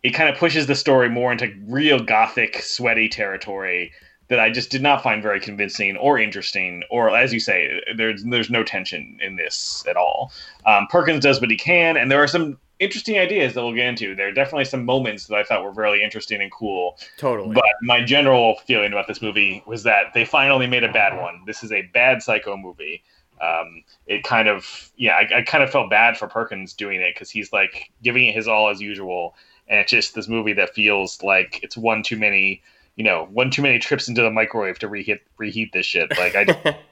it kind of pushes the story more into real gothic, sweaty territory that I just did not find very convincing or interesting, or as you say, there's there's no tension in this at all. Um, Perkins does what he can, and there are some interesting ideas that we'll get into. There are definitely some moments that I thought were really interesting and cool. Totally. But my general feeling about this movie was that they finally made a bad one. This is a bad psycho movie. Um, it kind of, yeah, I, I kind of felt bad for Perkins doing it because he's like giving it his all as usual, and it's just this movie that feels like it's one too many, you know, one too many trips into the microwave to reheat reheat this shit. Like I.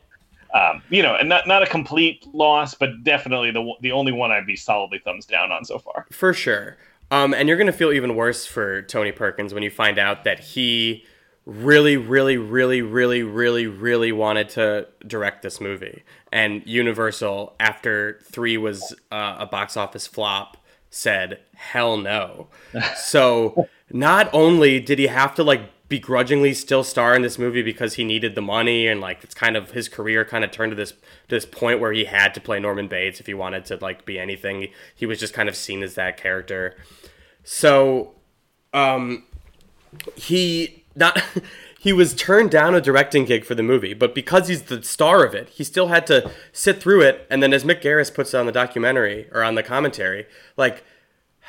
um, you know, and not not a complete loss, but definitely the the only one I'd be solidly thumbs down on so far. For sure. Um, and you're gonna feel even worse for Tony Perkins when you find out that he really, really, really, really, really, really wanted to direct this movie, and Universal, after three was uh, a box office flop, said hell no. so not only did he have to like begrudgingly still star in this movie because he needed the money and like it's kind of his career kind of turned to this to this point where he had to play Norman Bates if he wanted to like be anything. He was just kind of seen as that character. So um he not he was turned down a directing gig for the movie, but because he's the star of it, he still had to sit through it and then as Mick Garris puts it on the documentary or on the commentary, like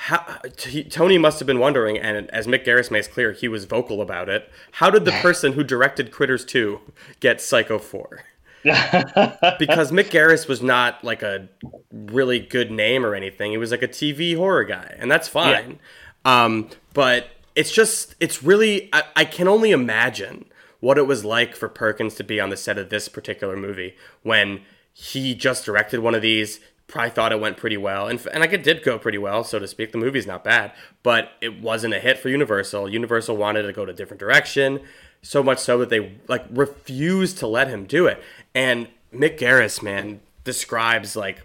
how, t- Tony must have been wondering, and as Mick Garris makes clear, he was vocal about it. How did the person who directed Critters 2 get Psycho 4? because Mick Garris was not like a really good name or anything. He was like a TV horror guy, and that's fine. Yeah. Um, but it's just, it's really, I, I can only imagine what it was like for Perkins to be on the set of this particular movie when he just directed one of these probably thought it went pretty well, and and like it did go pretty well, so to speak. The movie's not bad, but it wasn't a hit for Universal. Universal wanted to go to a different direction, so much so that they like refused to let him do it. And Mick Garris, man, describes like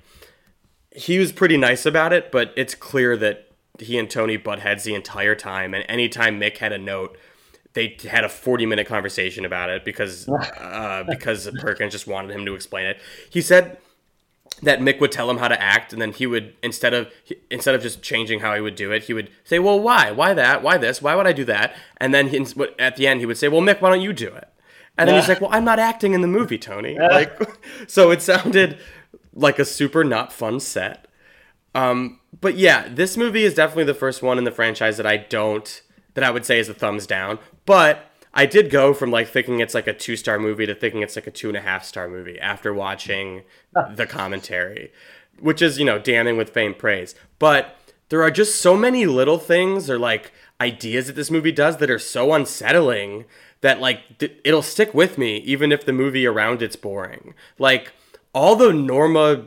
he was pretty nice about it, but it's clear that he and Tony butt heads the entire time, and anytime Mick had a note. They had a forty-minute conversation about it because uh, because Perkins just wanted him to explain it. He said that Mick would tell him how to act, and then he would instead of instead of just changing how he would do it, he would say, "Well, why? Why that? Why this? Why would I do that?" And then he, at the end, he would say, "Well, Mick, why don't you do it?" And then he's like, "Well, I'm not acting in the movie, Tony." Like, so it sounded like a super not fun set. Um, but yeah, this movie is definitely the first one in the franchise that I don't that I would say is a thumbs down. But I did go from like thinking it's like a two star movie to thinking it's like a two and a half star movie after watching the commentary, which is, you know, damning with faint praise. But there are just so many little things or like ideas that this movie does that are so unsettling that like th- it'll stick with me even if the movie around it's boring. Like all the Norma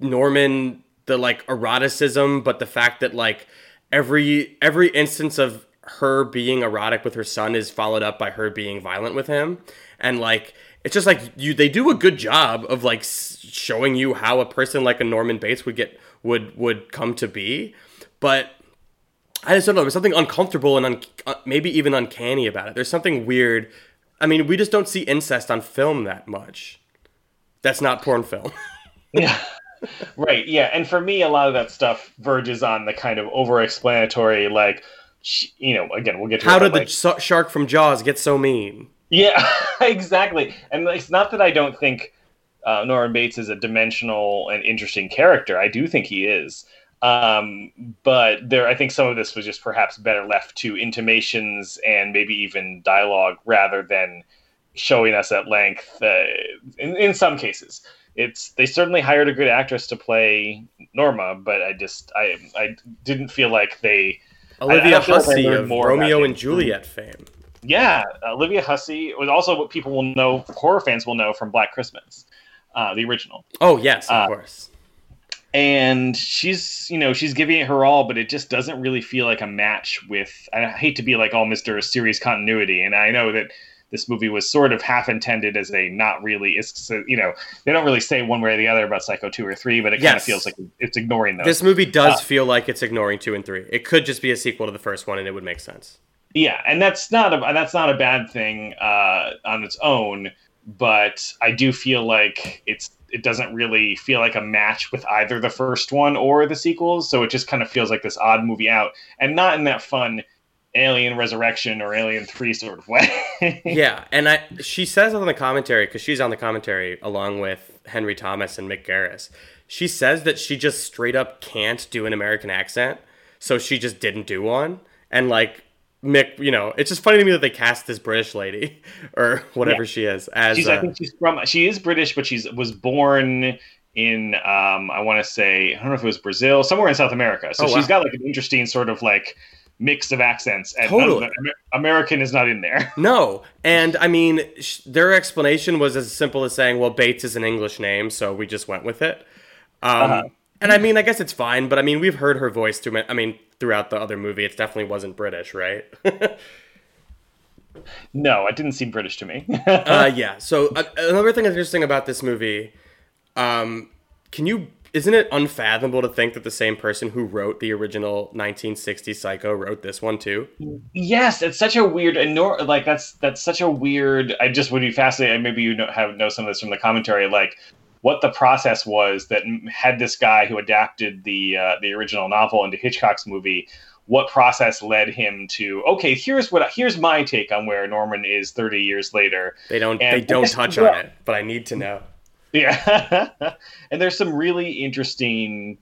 Norman the like eroticism, but the fact that like every every instance of her being erotic with her son is followed up by her being violent with him. And like it's just like you they do a good job of like showing you how a person like a Norman Bates would get would would come to be. But I just don't know. There's something uncomfortable and un- uh, maybe even uncanny about it. There's something weird. I mean we just don't see incest on film that much. That's not porn film. Yeah. Right. Yeah. And for me a lot of that stuff verges on the kind of over explanatory like you know, again, we'll get to how did the shark from Jaws get so mean? Yeah, exactly. And it's not that I don't think uh, Norman Bates is a dimensional and interesting character. I do think he is. Um, but there, I think some of this was just perhaps better left to intimations and maybe even dialogue rather than showing us at length. Uh, in, in some cases, it's they certainly hired a good actress to play Norma, but I just I I didn't feel like they Olivia Hussey of Romeo and Juliet fame. Yeah, Olivia Hussey was also what people will know, horror fans will know from Black Christmas, uh, the original. Oh yes, of uh, course. And she's, you know, she's giving it her all, but it just doesn't really feel like a match with. I hate to be like, oh, Mister Series continuity, and I know that this movie was sort of half intended as a not really it's you know they don't really say one way or the other about psycho 2 or 3 but it yes. kind of feels like it's ignoring those this movie does uh, feel like it's ignoring 2 and 3 it could just be a sequel to the first one and it would make sense yeah and that's not a that's not a bad thing uh, on its own but i do feel like it's it doesn't really feel like a match with either the first one or the sequels. So it just kind of feels like this odd movie out, and not in that fun Alien Resurrection or Alien Three sort of way. yeah, and I she says on the commentary because she's on the commentary along with Henry Thomas and Mick Garris. She says that she just straight up can't do an American accent, so she just didn't do one. And like Mick, you know, it's just funny to me that they cast this British lady or whatever Yeah. she is as. she's, uh, I think she's from. She is British, but she's was born in. Um, I want to say I don't know if it was Brazil, somewhere in South America. So Oh, wow. she's got like an interesting sort of like mix of accents, and Totally. the- American is not in there. No, and I mean, sh- their explanation was as simple as saying, "Well, Bates is an English name, so we just went with it." Um, Uh-huh. And I mean, I guess it's fine, but I mean, we've heard her voice through. I mean, throughout the other movie, it definitely wasn't British, right? No, it didn't seem British to me. uh, yeah. So uh, another thing that's interesting about this movie, um, can you? Isn't it unfathomable to think that the same person who wrote the original 1960 Psycho wrote this one too? Yes, it's such a weird and nor like that's that's such a weird. I just would be fascinated. and Maybe you know, have know some of this from the commentary, like what the process was that had this guy who adapted the uh, the original novel into Hitchcock's movie. What process led him to okay? Here's what here's my take on where Norman is 30 years later. They don't. And they don't touch on it, but I need to know. Yeah, and there's some really interesting.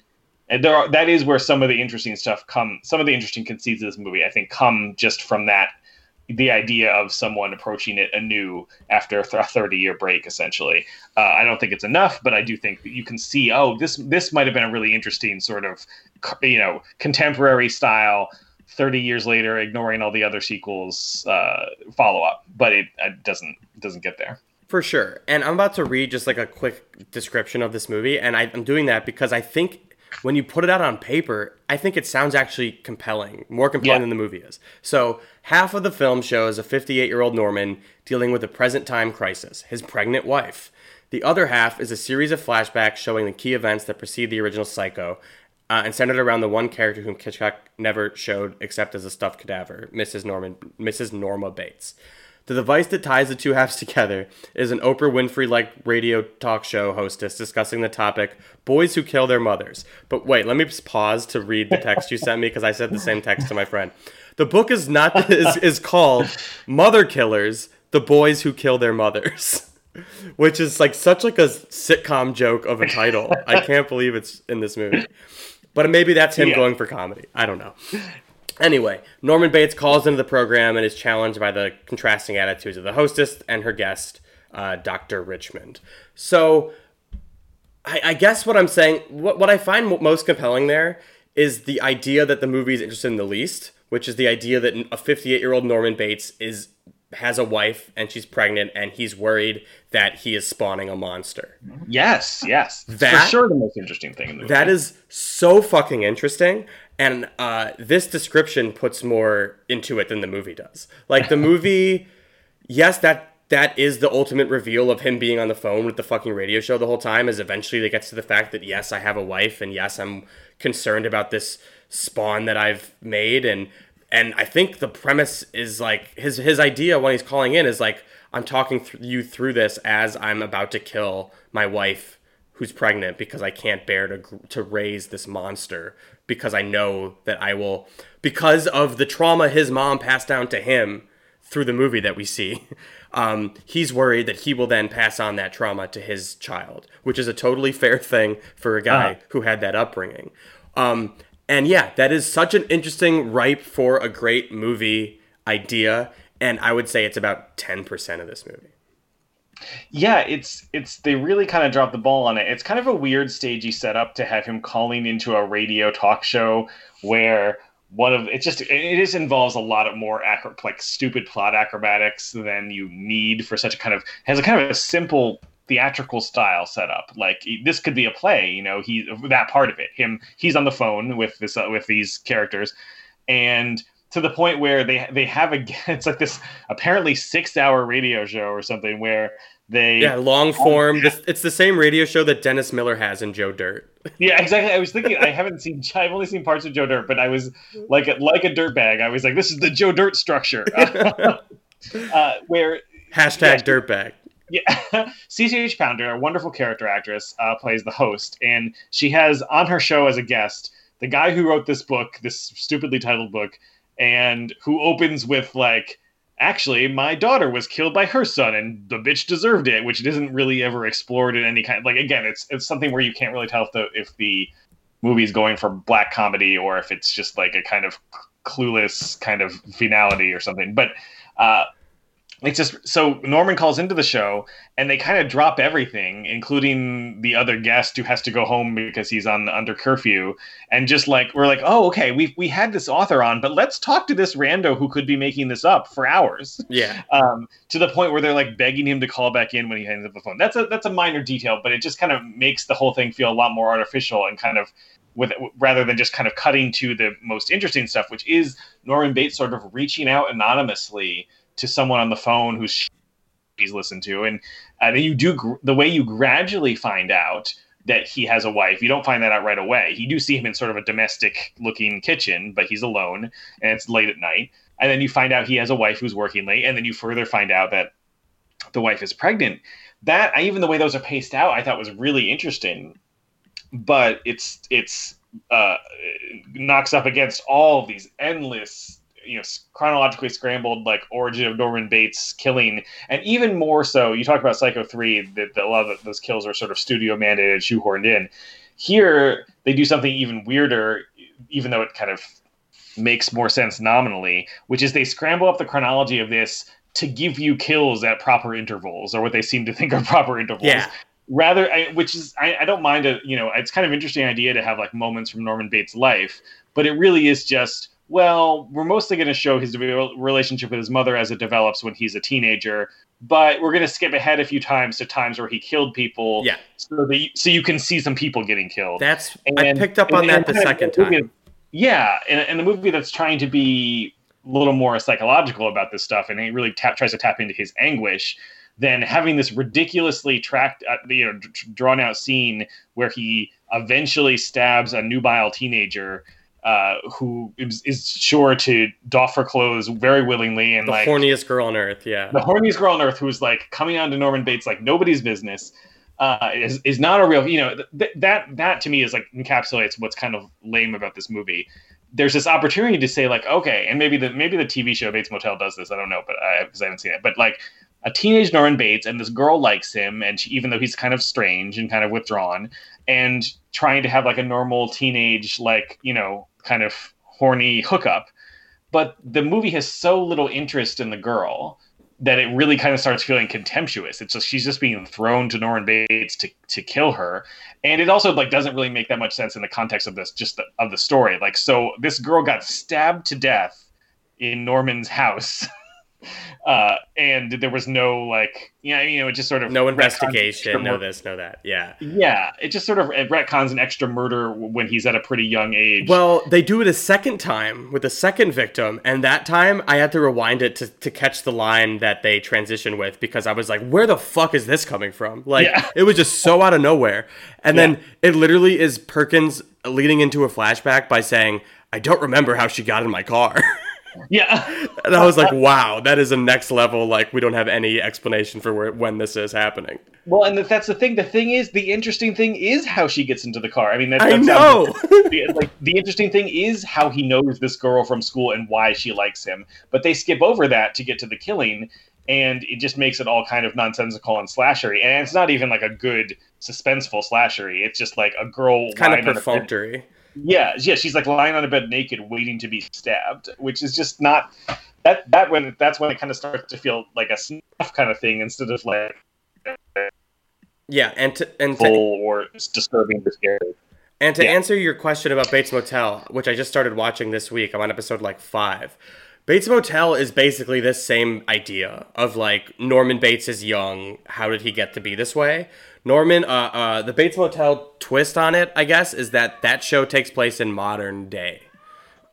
And there are, that is where some of the interesting stuff come. Some of the interesting conceits of this movie, I think, come just from that the idea of someone approaching it anew after a 30 year break essentially uh, i don't think it's enough but i do think that you can see oh this this might have been a really interesting sort of you know contemporary style 30 years later ignoring all the other sequels uh, follow up but it, it doesn't doesn't get there For sure. And I'm about to read just like a quick description of this movie. And I, I'm doing that because I think when you put it out on paper, I think it sounds actually compelling, more compelling Yeah. than the movie is. So, half of the film shows a 58 year old Norman dealing with a present time crisis, his pregnant wife. The other half is a series of flashbacks showing the key events that precede the original Psycho. Uh, and centered around the one character whom Hitchcock never showed except as a stuffed cadaver, Mrs. Norman, Mrs. Norma Bates. The device that ties the two halves together is an Oprah Winfrey like radio talk show hostess discussing the topic boys who kill their mothers. But wait, let me just pause to read the text you sent me because I said the same text to my friend. The book is not is, is called Mother Killers: The Boys Who Kill Their Mothers. Which is like such like a sitcom joke of a title. I can't believe it's in this movie. But maybe that's him Yeah. going for comedy. I don't know. Anyway, Norman Bates calls into the program and is challenged by the contrasting attitudes of the hostess and her guest, uh, Dr. Richmond. So, I, I guess what I'm saying, what, what I find mo- most compelling there is the idea that the movie is interested in the least, which is the idea that a 58 year old Norman Bates is has a wife and she's pregnant and he's worried that he is spawning a monster. yes yes That- for sure the most interesting thing in the movie That is so fucking interesting. And uh, this description puts more into it than the movie does. Like the movie, yes, that that is the ultimate reveal of him being on the phone with the fucking radio show the whole time. Is eventually it gets to the fact that yes, I have a wife, and yes, I'm concerned about this spawn that I've made, and and I think the premise is like his his idea when he's calling in is like I'm talking th- you through this as I'm about to kill my wife who's pregnant because I can't bear to to raise this monster because I know that I will because of the trauma his mom passed down to him through the movie that we see. Um, he's worried that he will then pass on that trauma to his child, which is a totally fair thing for a guy Uh-huh. who had that upbringing. Um, and yeah, that is such an interesting, ripe for a great movie idea. And I would say it's about 10% of this movie. Yeah, it's it's they really kind of dropped the ball on it. It's kind of a weird stagey setup to have him calling into a radio talk show where one of it just it just involves a lot of more acro- like stupid plot acrobatics than you need for such a kind of has a kind of a simple theatrical style setup. Like this could be a play, you know, he that part of it. Him he's on the phone with this uh, with these characters and to the point where they they have a it's like this apparently 6-hour radio show or something where they Yeah, long form. This, it's the same radio show that Dennis Miller has in Joe Dirt. Yeah, exactly. I was thinking I haven't seen. I've only seen parts of Joe Dirt, but I was like like a dirtbag. I was like, this is the Joe Dirt structure, uh, where Hashtag Yeah. dirtbag. yeah, CCH Pounder, a wonderful character actress, uh, plays the host, and she has on her show as a guest the guy who wrote this book, this stupidly titled book, and who opens with like, "Actually, my daughter was killed by her son, and the bitch deserved it," which isn't really ever explored in any kind. Like again, it's it's something where you can't really tell if the if the movie is going for black comedy or if it's just like a kind of clueless kind of finality or something. But uh, it's just so Norman calls into the show and they kind of drop everything, including the other guest who has to go home because he's on under curfew. And just like we're like, oh, okay, we we had this author on, but let's talk to this rando who could be making this up for hours. Yeah. Um, to the point where they're like begging him to call back in when he hangs up the phone. That's a that's a minor detail, but it just kind of makes the whole thing feel a lot more artificial and kind of with rather than just kind of cutting to the most interesting stuff, which is Norman Bates sort of reaching out anonymously to someone on the phone who's he's listened to, and then you do gr- the way you gradually find out that he has a wife. You don't find that out right away. You do see him in sort of a domestic looking kitchen, but he's alone and it's late at night. And then you find out he has a wife who's working late, and then you further find out that the wife is pregnant. That even the way those are paced out, I thought was really interesting. But it's it's uh, knocks up against all these endless you know chronologically scrambled like origin of Norman Bates killing, and even more so. You talk about Psycho three that, that a lot of those kills are sort of studio mandated, shoehorned in. Here they do something even weirder, even though it kind of makes more sense nominally, which is they scramble up the chronology of this to give you kills at proper intervals, or what they seem to think are proper intervals. Yeah. Rather, I, which is I, I don't mind a you know it's kind of interesting idea to have like moments from Norman Bates' life, but it really is just well, we're mostly going to show his relationship with his mother as it develops when he's a teenager, but we're going to skip ahead a few times to times where he killed people. Yeah. So that you, so you can see some people getting killed. That's I picked up on and- that and the second movie- time. Yeah, and, and the movie that's trying to be a little more psychological about this stuff, and it really tap, tries to tap into his anguish. Then having this ridiculously tracked, uh, you know, d- drawn out scene where he eventually stabs a nubile teenager uh, who is, is sure to doff her clothes very willingly and The like horniest girl on earth. Yeah. the horniest girl on earth who's like coming on to Norman Bates like nobody's business uh, is is not a real you know th- that that to me is like encapsulates what's kind of lame about this movie. There's this opportunity to say like okay, and maybe the maybe the TV show Bates Motel does this. I don't know, but I because I haven't seen it. But like a teenage Norman Bates and this girl likes him, and she, even though he's kind of strange and kind of withdrawn, and trying to have like a normal teenage like you know kind of horny hookup but the movie has so little interest in the girl that it really kind of starts feeling contemptuous. It's just she's just being thrown to Norman Bates to to kill her, and it also like doesn't really make that much sense in the context of this just the, of the story. Like, so this girl got stabbed to death in Norman's house. Uh, and there was no like, yeah, you know, it just sort of No investigation. No mur- this. No that. Yeah. Yeah, it just sort of retcons an extra murder when he's at a pretty young age. Well, they do it a second time with the second victim, and that time I had to rewind it to, to catch the line that they transition with because I was like, where the fuck is this coming from? Like, Yeah. it was just so out of nowhere. And then it literally is Perkins leading into a flashback by saying, I don't remember how she got in my car. yeah. and I was like, wow, that is a next level. Like, we don't have any explanation for where, when this is happening. Well, and that's the thing. The thing is, the interesting thing is how she gets into the car. I mean, that, I know. the- like the interesting thing is how he knows this girl from school and why she likes him. But they skip over that to get to the killing, and it just makes it all kind of nonsensical and slashery. And it's not even like a good suspenseful slashery. It's just like a girl It's kind of perfunctory. Yeah, yeah, she's like lying on a bed naked, waiting to be stabbed, which is just not that. That when that's when it kind of starts to feel like a snuff kind of thing instead of like Yeah, and to, and to, full or disturbing or scary. And to Yeah. answer your question about Bates Motel, which I just started watching this week, I'm on episode like five. Bates Motel is basically this same idea of like Norman Bates is young. How did he get to be this way? Norman, uh, uh, the Bates Motel twist on it, I guess, is that that show takes place in modern day,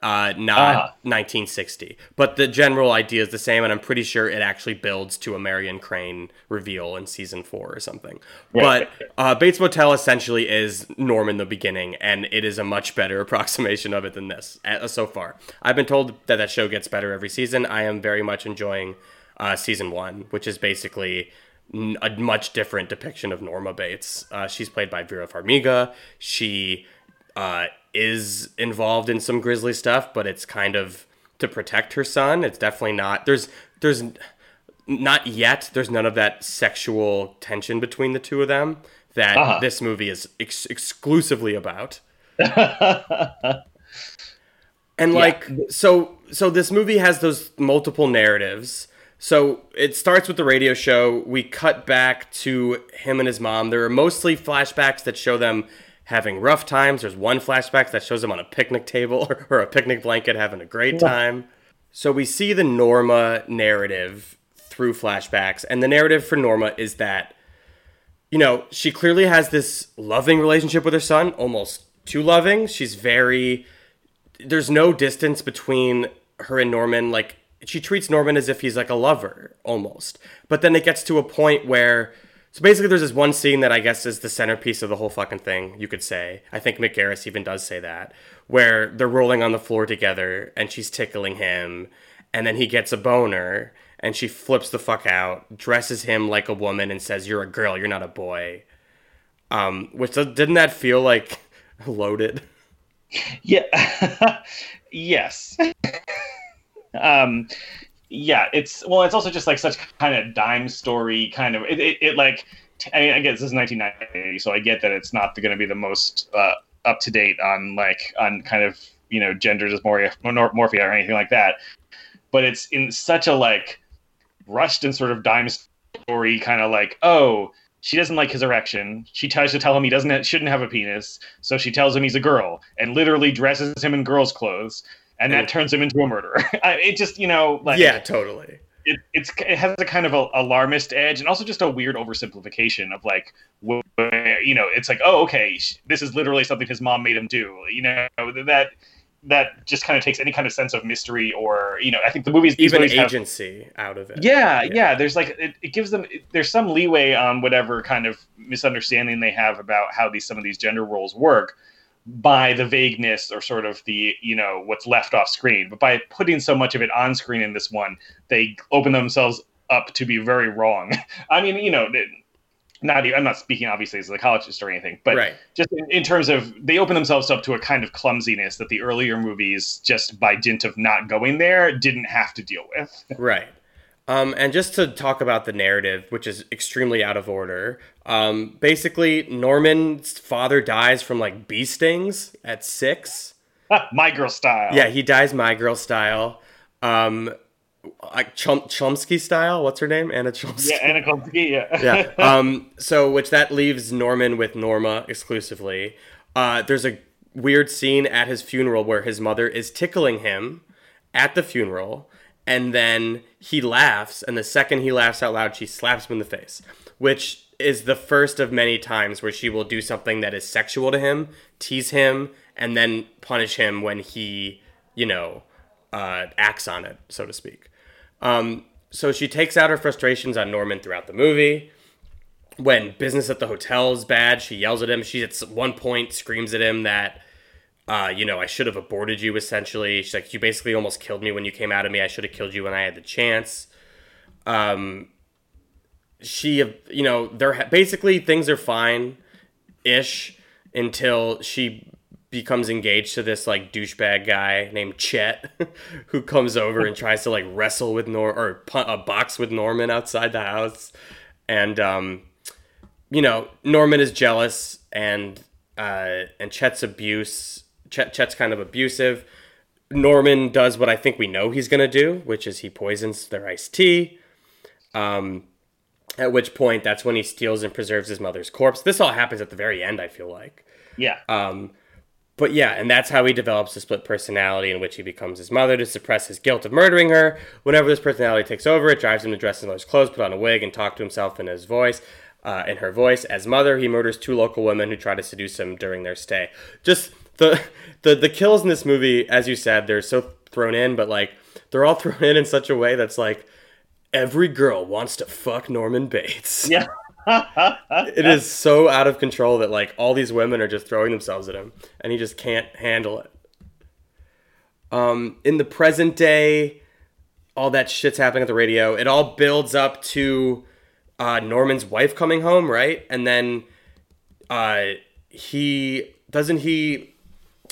uh, not Ah. 1960. But the general idea is the same, and I'm pretty sure it actually builds to a Marion Crane reveal in season four or something. But uh, Bates Motel essentially is Norman the beginning, and it is a much better approximation of it than this uh, so far. I've been told that that show gets better every season. I am very much enjoying uh, season one, which is basically a much different depiction of Norma Bates. Uh, she's played by Vera Farmiga. She uh, is involved in some grisly stuff, but it's kind of to protect her son. It's definitely not. There's there's not yet. There's none of that sexual tension between the two of them that Uh-huh. this movie is ex- exclusively about. And like so so this movie has those multiple narratives. So it starts with the radio show. We cut back to him and his mom. There are mostly flashbacks that show them having rough times. There's one flashback that shows them on a picnic table or a picnic blanket having a great time. So we see the Norma narrative through flashbacks, and the narrative for Norma is that you know, she clearly has this loving relationship with her son, almost too loving. She's very there's no distance between her and Norman. Like she treats Norman as if he's like a lover almost. But then it gets to a point where so basically there's this one scene that I guess is the centerpiece of the whole fucking thing, you could say. I think Mick Garris even does say that. Where they're rolling on the floor together and she's tickling him and then he gets a boner and she flips the fuck out, dresses him like a woman and says, You're a girl, you're not a boy. Um, which didn't that feel like loaded? Yeah. yes. Um yeah, it's well it's also just like such kind of dime story kind of it, it, it like I mean I guess this is 1990 so I get that it's not going to be the most uh, up to date on like on kind of, you know, gender mor- morphia or anything like that. But it's in such a like rushed and sort of dime story kind of like, oh, she doesn't like his erection. She tries to tell him he doesn't shouldn't have a penis, so she tells him he's a girl and literally dresses him in girl's clothes, and that turns him into a murderer. It just you know like yeah, totally. it, it's it has a kind of a alarmist edge and also just a weird oversimplification of like where, you know it's like oh okay this is literally something his mom made him do you know that that just kind of takes any kind of sense of mystery or you know I think the movies Even movies have- agency out of it. yeah, yeah. There's like it, it gives them there's some leeway on whatever kind of misunderstanding they have about how these some of these gender roles work by the vagueness or sort of the you know what's left off screen. But by putting so much of it on screen in this one, they open themselves up to be very wrong. I mean, you know, not even, I'm not speaking obviously as a psychologist or anything, but Right. just in, in terms of they open themselves up to a kind of clumsiness that the earlier movies, just by dint of not going there, didn't have to deal with. Right. Um, and just to talk about the narrative, which is extremely out of order, um, basically, Norman's father dies from like bee stings at six. My girl style. Yeah, he dies my girl style. Um, like Chum- Chomsky style. What's her name? Anna Chomsky. Yeah, Anna Chlumsky, yeah. yeah. Um, so, which that leaves Norman with Norma exclusively. Uh, there's a weird scene at his funeral where his mother is tickling him at the funeral, and then he laughs, and the second he laughs out loud, she slaps him in the face, which is the first of many times where she will do something that is sexual to him, tease him, and then punish him when he, you know, uh, acts on it, so to speak. Um, so she takes out her frustrations on Norman throughout the movie. When business at the hotel is bad, she yells at him. She at one point screams at him that, uh, you know, I should have aborted you. Essentially, she's like, you basically almost killed me when you came out of me. I should have killed you when I had the chance. Um, she, you know, they're basically things are fine, ish, until she becomes engaged to this like douchebag guy named Chet, who comes over and tries to like wrestle with Nor or a box with Norman outside the house, and um, you know Norman is jealous and uh, and Chet's abuse. Chet, Chet's kind of abusive. Norman does what I think we know he's gonna do, which is he poisons their iced tea. Um, at which point, that's when he steals and preserves his mother's corpse. This all happens at the very end. I feel like. Yeah. Um, but yeah, and that's how he develops a split personality in which he becomes his mother to suppress his guilt of murdering her. Whenever this personality takes over, it drives him to dress in his clothes, put on a wig, and talk to himself in his voice. Uh, in her voice, as mother, he murders two local women who try to seduce him during their stay. Just the the the kills in this movie, as you said, they're so thrown in, but like they're all thrown in in such a way that's like every girl wants to fuck Norman Bates. Yeah. It is so out of control that like all these women are just throwing themselves at him and he just can't handle it. Um in the present day all that shit's happening at the radio. It all builds up to uh, Norman's wife coming home, right? And then uh, he doesn't he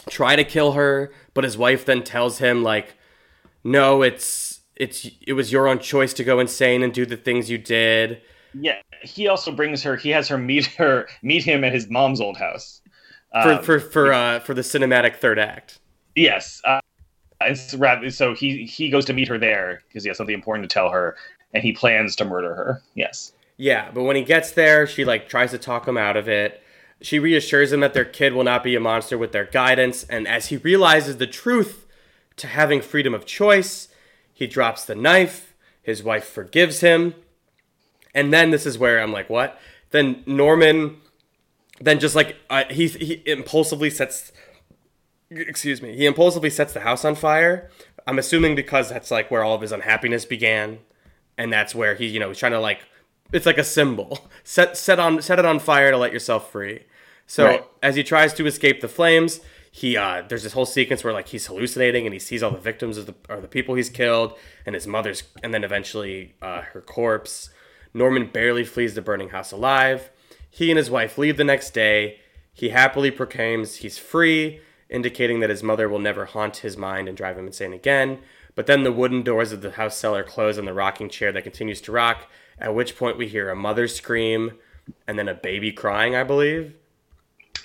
try to kill her, but his wife then tells him like, "No, it's it's it was your own choice to go insane and do the things you did." Yeah, he also brings her. He has her meet her meet him at his mom's old house. For Um, for for uh, for the cinematic third act. Yes. Uh, it's rather, so he he goes to meet her there because he has something important to tell her, and he plans to murder her. Yes. Yeah, but when he gets there, she like tries to talk him out of it. She reassures him that their kid will not be a monster with their guidance, and as he realizes the truth to having freedom of choice, he drops the knife. His wife forgives him. And then this is where I'm like, what? Then Norman then just like uh, he he impulsively sets excuse me, he impulsively sets the house on fire. I'm assuming because that's like where all of his unhappiness began and that's where he, you know, he's trying to like it's like a symbol. Set set on set it on fire to let yourself free. So Right. as he tries to escape the flames, he uh there's this whole sequence where like he's hallucinating and he sees all the victims of the or the people he's killed and his mother's and then eventually uh, her corpse. Norman barely flees the burning house alive. He and his wife leave the next day. He happily proclaims he's free, indicating that his mother will never haunt his mind and drive him insane again. But then the wooden doors of the house cellar close on the rocking chair that continues to rock, at which point we hear a mother scream and then a baby crying, I believe.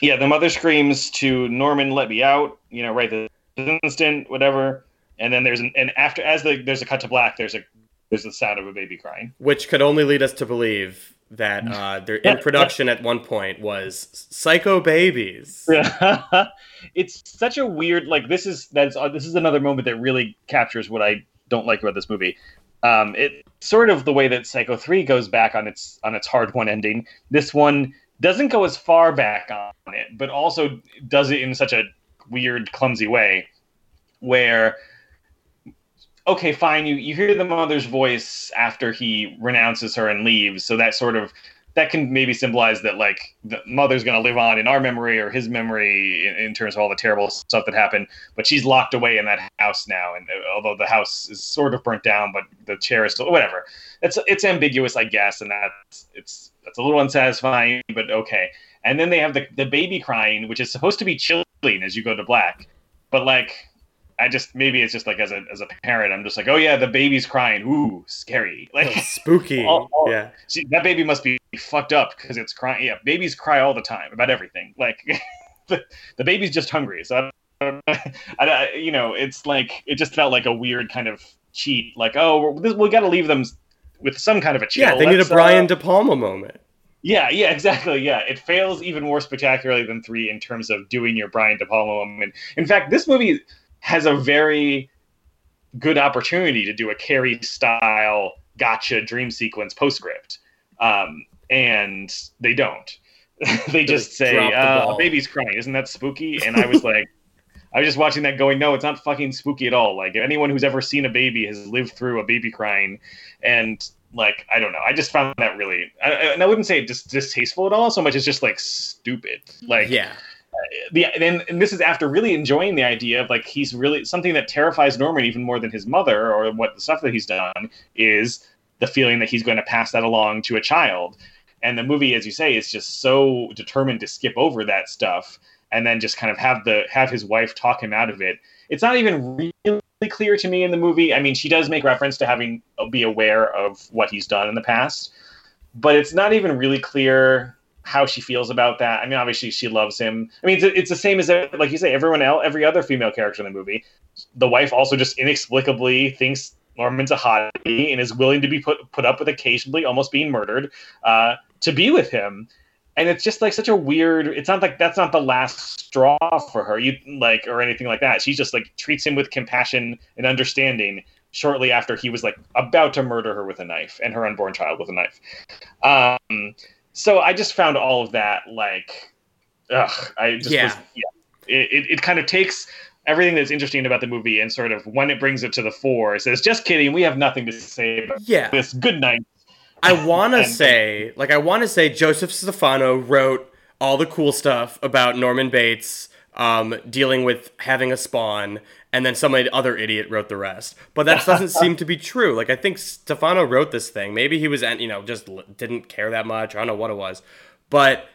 Yeah. The mother screams to Norman, "Let me out!" You know, right this instant, whatever. And then there's an and after as the there's a cut to black. There's a there's the sound of a baby crying. Which could only lead us to believe that uh, their Yeah, in production at one point was Psycho Babies. it's such a weird like this is that's uh, this is another moment that really captures what I don't like about this movie. Um, it sort of the way that Psycho three goes back on its on its hard won ending. This one doesn't go as far back on it, but also does it in such a weird, clumsy way, where okay, fine, you you hear the mother's voice after he renounces her and leaves, so that sort of that can maybe symbolize that like the mother's going to live on in our memory or his memory in, in terms of all the terrible stuff that happened but she's locked away in that house now and uh, although the house is sort of burnt down but the chair is still whatever. It's it's ambiguous i guess and that's it's that's a little unsatisfying but okay. And then they have the, the baby crying which is supposed to be chilling as you go to black but like I just maybe it's just like as a as a parent, I'm just like, oh yeah, the baby's crying. Ooh, scary. Like Spooky. Oh, oh. Yeah. That baby must be fucked up because it's crying. Yeah, babies cry all the time about everything. Like the, the baby's just hungry. So I, don't- I, you know, it's like it just felt like a weird kind of cheat. Like, oh, we're- this, we got to leave them with some kind of a chill. Yeah, they need a Let's, uh, Brian De Palma moment. yeah, yeah, exactly. Yeah, it fails even more spectacularly than three in terms of doing your Brian De Palma moment. In fact, this movie has a very good opportunity to do a Carrie style gotcha dream sequence postscript, um, and they don't. they just say, the uh, "A baby's crying, isn't that spooky?" And I was like. I was just watching that going, no, it's not fucking spooky at all. Like anyone who's ever seen a baby has lived through a baby crying, and like I don't know, I just found that really, I, and I wouldn't say dis- distasteful at all, so much as just like stupid. Like Yeah. The then and this is after really enjoying the idea of like he's really something that terrifies Norman even more than his mother or what the stuff that he's done is the feeling that he's going to pass that along to a child. And the movie, as you say, is just so determined to skip over that stuff and then just kind of have the have his wife talk him out of it. It's not even really clear to me in the movie. I mean, she does make reference to having be aware of what he's done in the past, but it's not even really clear how she feels about that. I mean, obviously she loves him. I mean, it's, it's the same as like you say, everyone else, every other female character in the movie. The wife also just inexplicably thinks Norman's a hottie and is willing to be put put up with occasionally almost being murdered uh, to be with him. And it's just like such a weird. It's not like that's not the last straw for her. You like or anything like that. She just like treats him with compassion and understanding. Shortly after he was like about to murder her with a knife and her unborn child with a knife. Um, so I just found all of that like, ugh, I just Yeah. was, yeah. It, it, it kind of takes everything that's interesting about the movie and sort of when it brings it to the fore, it says, just kidding, we have nothing to say about Yeah. this. Good night. I want to say, like, I want to say Joseph Stefano wrote all the cool stuff about Norman Bates um, dealing with having a spawn, and then some other idiot wrote the rest. But that doesn't seem to be true. Like I think Stefano wrote this thing. Maybe he was, you know, just didn't care that much. I don't know what it was, but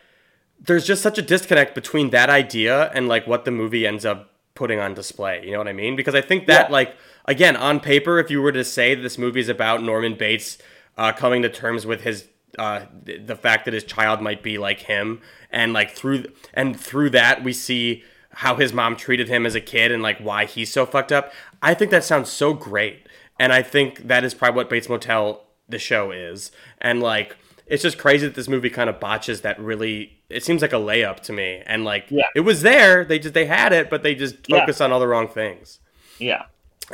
there's just such a disconnect between that idea and like what the movie ends up putting on display. You know what I mean? Because I think that Yeah. like again on paper, if you were to say this movie is about Norman Bates uh, coming to terms with his uh, the fact that his child might be like him, and like through and through that we see how his mom treated him as a kid and like why he's so fucked up. I think that sounds so great, and I think that is probably what Bates Motel the show is, and like it's just crazy that this movie kind of botches that really it seems like a layup to me and like Yeah. it was there they just they had it but they just Yeah. focused on all the wrong things Yeah.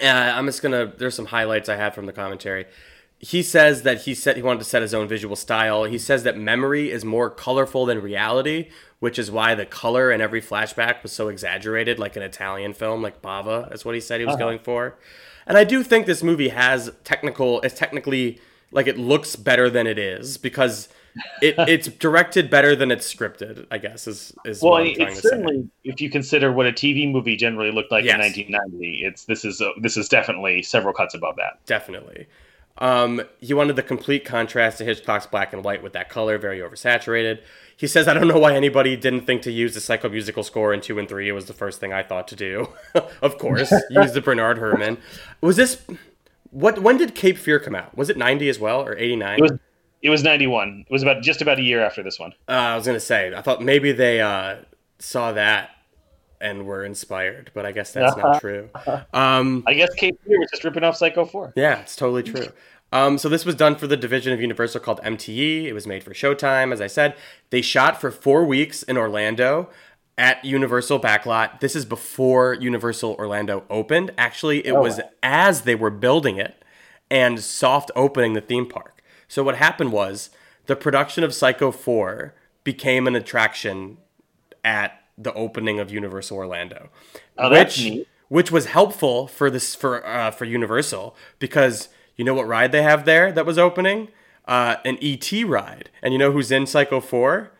uh, i'm just gonna there's some highlights i have from the commentary he says that he said he wanted to set his own visual style he says that memory is more colorful than reality which is why the color in every flashback was so exaggerated like an italian film like bava that's what he said he was uh-huh. going for and i do think this movie has technical it's technically like it looks better than it is because it, it's directed better than it's scripted i guess is is Well, what I'm trying it's to say. certainly if you consider what a TV movie generally looked like Yes. in 1990, it's this is a, this is definitely several cuts above that. definitely. Um, he wanted the complete contrast to Hitchcock's black and white with that color, very oversaturated. He says, I don't know why anybody didn't think to use the psycho musical score in two and three. It was the first thing I thought to do. of course, use the Bernard Herrmann. Was this what? When did Cape Fear come out? Was it ninety as well or eighty nine? It was it was 91. It was about just about a year after this one. Uh, I was gonna say. I thought maybe they uh, saw that and were inspired, but I guess that's not true. Um, I guess Cape Fear was just ripping off Psycho 4. Yeah, it's totally true. Um, so this was done for the division of Universal called MTE. It was made for Showtime, as I said. They shot for four weeks in Orlando at Universal Backlot. This is before Universal Orlando opened. Actually, it was as they were building it and soft opening the theme park. So what happened was the production of Psycho 4 became an attraction at the opening of Universal Orlando, Oh, which which was helpful for this for uh, for Universal because you know what ride they have there that was opening uh, an ET ride, and you know who's in Psycho 4?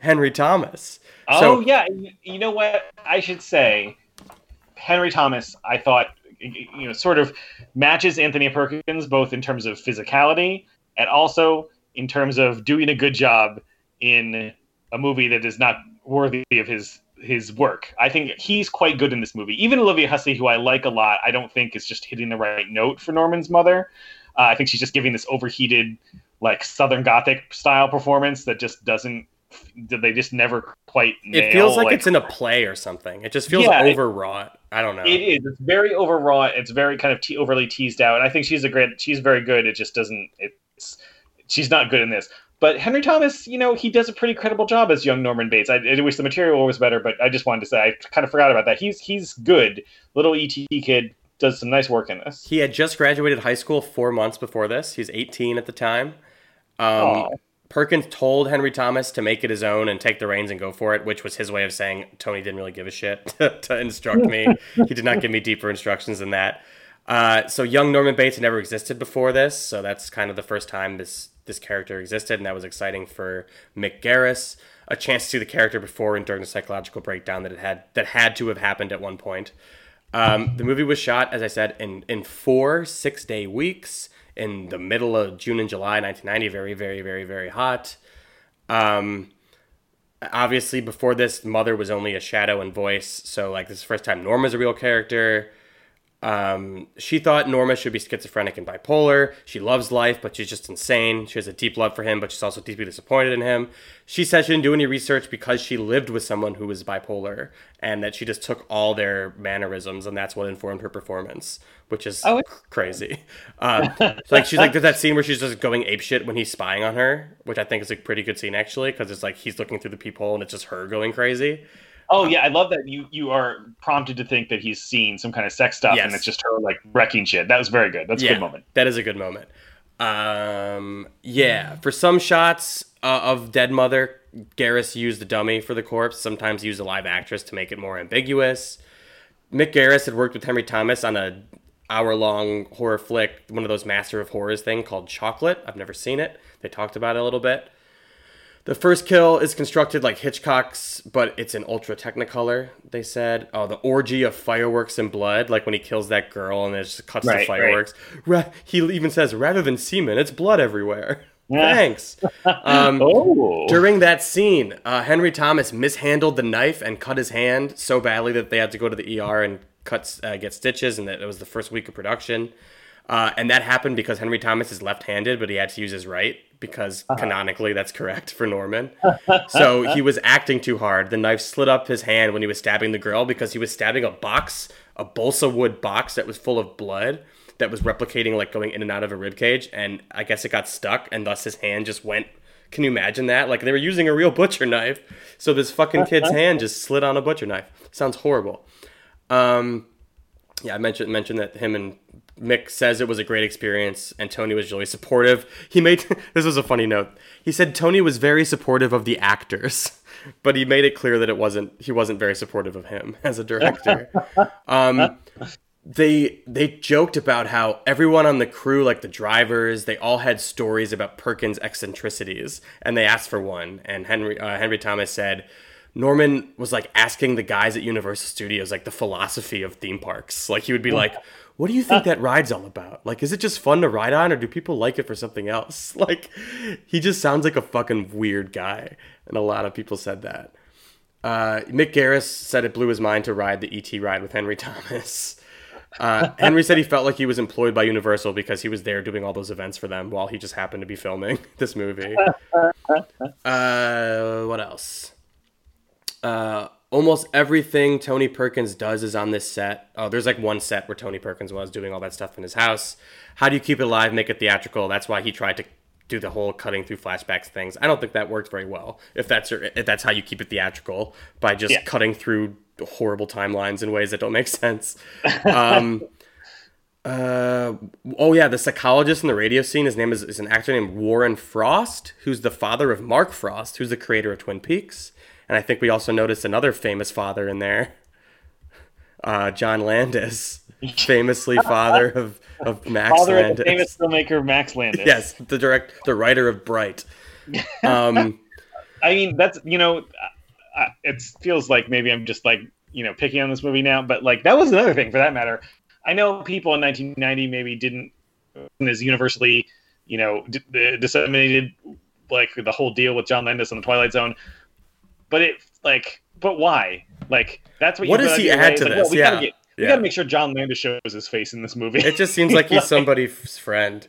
Henry Thomas. Oh So- yeah, you- you know what? I should say, Henry Thomas. I thought you know sort of matches Anthony Perkins both in terms of physicality and also in terms of doing a good job in a movie that is not worthy of his his work. I think he's quite good in this movie. Even Olivia Hussey, who I like a lot, I don't think is just hitting the right note for Norman's mother. Uh, I think she's just giving this overheated, like Southern Gothic style performance that just doesn't. They just never quite. Nail, It feels like, it's in a play or something. It just feels Yeah, it- overwrought. I don't know. It is. It's very overwrought. It's very kind of te- overly teased out. And I think she's a great. She's very good. It just doesn't. It's. She's not good in this. But Henry Thomas, you know, he does a pretty credible job as young Norman Bates. I, I wish the material was better, but I just wanted to say I kind of forgot about that. He's he's good. Little ET kid does some nice work in this. He had just graduated high school four months before this. He's 18 at the time. Um, Perkins told Henry Thomas to make it his own and take the reins and go for it, which was his way of saying Tony didn't really give a shit to instruct me. he did not give me deeper instructions than that. Uh, so young Norman Bates never existed before this, so that's kind of the first time this this character existed, and that was exciting for Mick Garris. A chance to see the character before and during the psychological breakdown that it had that had to have happened at one point. Um, the movie was shot, as I said, in in four six day weeks in the middle of June and July 1990. Very very very very hot. Um, obviously, before this, Mother was only a shadow and voice. So like this is the first time Norma's a real character. Um, she thought Norma should be schizophrenic and bipolar. She loves life, but she's just insane. She has a deep love for him, but she's also deeply disappointed in him. She said she didn't do any research because she lived with someone who was bipolar and that she just took all their mannerisms and that's what informed her performance, which is Oh, crazy. Um, so like she's like there's that scene where she's just going apeshit when he's spying on her, which I think is a pretty good scene actually because it's like he's looking through the peephole and it's just her going crazy. Oh yeah, I love that you you are prompted to think that he's seen some kind of sex stuff, and it's just her like wrecking shit. That was very good. That's a good moment. That is a good moment. Um, yeah, for some shots uh, of Dead Mother, Garris used a dummy for the corpse. Sometimes used a live actress to make it more ambiguous. Mick Garris had worked with Henry Thomas on a hour long horror flick, one of those Master of Horrors thing called Chocolate. I've never seen it. They talked about it a little bit. The first kill is constructed like Hitchcock's, but it's in ultra technicolor. They said, "Oh, the orgy of fireworks and blood, like when he kills that girl and it just cuts Right, the fireworks." Ra- he even says, "Rather than semen, it's blood everywhere." Thanks. Um, Oh, during that scene, uh, Henry Thomas mishandled the knife and cut his hand so badly that they had to go to the ER and uh, get stitches, and that it was the first week of production. Uh, and that happened because Henry Thomas is left-handed, but he had to use his right because canonically that's correct for Norman. so he was acting too hard. The knife slid up his hand when he was stabbing the girl because he was stabbing a box, a balsa wood box that was full of blood that was replicating like going in and out of a rib cage, and I guess it got stuck, and thus his hand just went. Can you imagine that? Like they were using a real butcher knife, so this fucking kid's hand just slid on a butcher knife. Sounds horrible. Um, yeah, I mentioned mentioned that him and Mick says it was a great experience, and Tony was really supportive. He made this was a funny note. He said Tony was very supportive of the actors, but he made it clear that it wasn't. He wasn't very supportive of him as a director. Um, they they joked about how everyone on the crew, like the drivers, they all had stories about Perkins' eccentricities, and they asked for one. And Henry uh, Henry Thomas said. Norman was like asking the guys at Universal Studios like the philosophy of theme parks. Like he would be like, "What do you think that ride's all about? Like is it just fun to ride on or do people like it for something else?" Like he just sounds like a fucking weird guy. And a lot of people said that. Uh, Mick Garris said it blew his mind to ride the ET ride with Henry Thomas. Uh, Henry said he felt like he was employed by Universal because he was there doing all those events for them while he just happened to be filming this movie. Uh, what else? Almost everything Tony Perkins does is on this set. Oh, there's like one set where Tony Perkins was doing all that stuff in his house. How do you keep it alive, make it theatrical? That's why he tried to do the whole cutting through flashbacks things. I don't think that worked very well. If that's your, if that's how you keep it theatrical by just Yeah. cutting through horrible timelines in ways that don't make sense. Um, uh, oh yeah, the psychologist in the radio scene. His name is, is an actor named Warren Frost, who's the father of Mark Frost, who's the creator of Twin Peaks. And I think we also noticed another famous father in there, uh, John Landis, famously father of of Max father of Landis. the famous filmmaker Max Landis. yes, the direct, the writer of Bright. Um, I mean that's you know, it feels like maybe I'm just like you know picking on this movie now, but like that was another thing for that matter. I know people in 1990 maybe didn't as universally you know d- d- disseminated like the whole deal with John Landis and the Twilight Zone, but it like but why? Like that's what. What does he add to. It's this? we Yeah. gotta get, we Yeah. gotta make sure John Landis shows his face in this movie. it just seems like he's somebody's friend.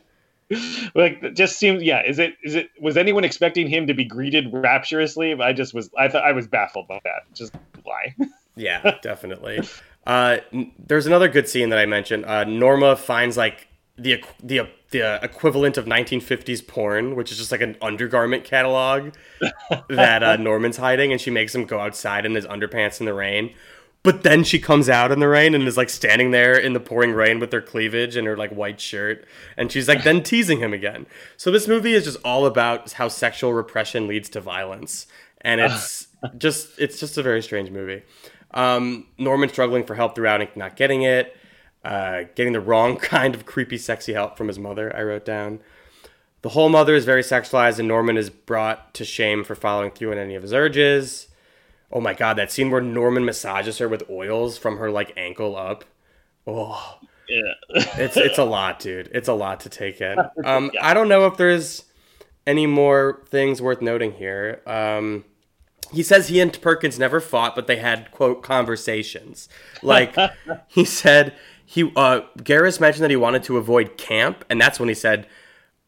like just seems yeah is it is it was anyone expecting him to be greeted rapturously i just was i thought i was baffled by that just why Yeah, definitely. Uh, n- there's another good scene that I mentioned. Uh, Norma finds like the the the equivalent of 1950s porn, which is just like an undergarment catalog that uh, Norman's hiding, and she makes him go outside in his underpants in the rain. But then she comes out in the rain and is like standing there in the pouring rain with her cleavage and her like white shirt, and she's like then teasing him again. So this movie is just all about how sexual repression leads to violence, and it's just it's just a very strange movie. Um, Norman struggling for help throughout and not getting it, uh, getting the wrong kind of creepy, sexy help from his mother. I wrote down. The whole mother is very sexualized, and Norman is brought to shame for following through on any of his urges. Oh my god, that scene where Norman massages her with oils from her like ankle up. Oh, yeah it's it's a lot, dude. It's a lot to take in. Um, I don't know if there's any more things worth noting here. Um, he says he and Perkins never fought, but they had quote conversations. Like he said, he uh, Garris mentioned that he wanted to avoid camp, and that's when he said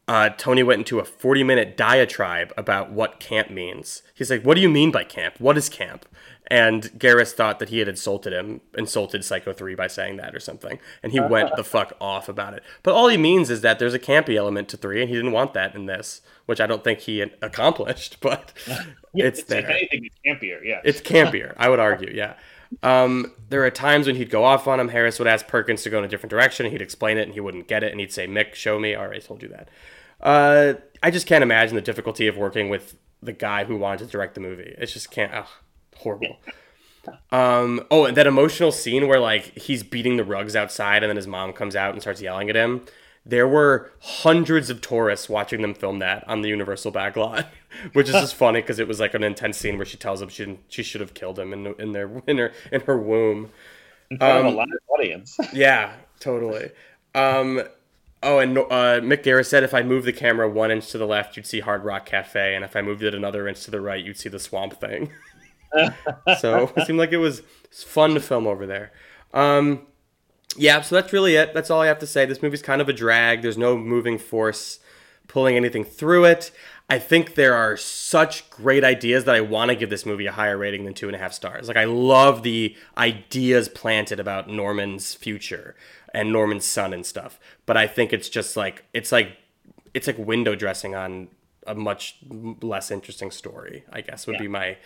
uh, Tony went into a 40 minute diatribe about what camp means. He's like, What do you mean by camp? What is camp? And Garris thought that he had insulted him, insulted Psycho 3 by saying that or something. And he went the fuck off about it. But all he means is that there's a campy element to 3, and he didn't want that in this, which I don't think he accomplished, but it's if there. anything it's campier yeah It's campier, I would argue, yeah. Um, there are times when he'd go off on him. Garris would ask Perkins to go in a different direction, and he'd explain it, and he wouldn't get it, and he'd say, Mick, show me. All right, I told you that. Uh, I just can't imagine the difficulty of working with the guy who wanted to direct the movie. It just can't. Ugh, horrible. Um, oh, and that emotional scene where like he's beating the rugs outside, and then his mom comes out and starts yelling at him. There were hundreds of tourists watching them film that on the Universal backlot, which is just funny because it was like an intense scene where she tells them she didn't, she should have killed him in in their in her in her womb. In front of Um, a live audience. Yeah, totally. Um, oh, and uh, Mick Garris said if I moved the camera one inch to the left, you'd see Hard Rock Cafe, and if I moved it another inch to the right, you'd see the Swamp Thing. so it seemed like it was fun to film over there. Um, yeah, so that's really it. That's all I have to say. This movie's kind of a drag. There's no moving force pulling anything through it. I think there are such great ideas that I want to give this movie a higher rating than two and a half stars. Like I love the ideas planted about Norman's future and Norman's son and stuff. But I think it's just like it's like it's like window dressing on a much less interesting story. I guess would be my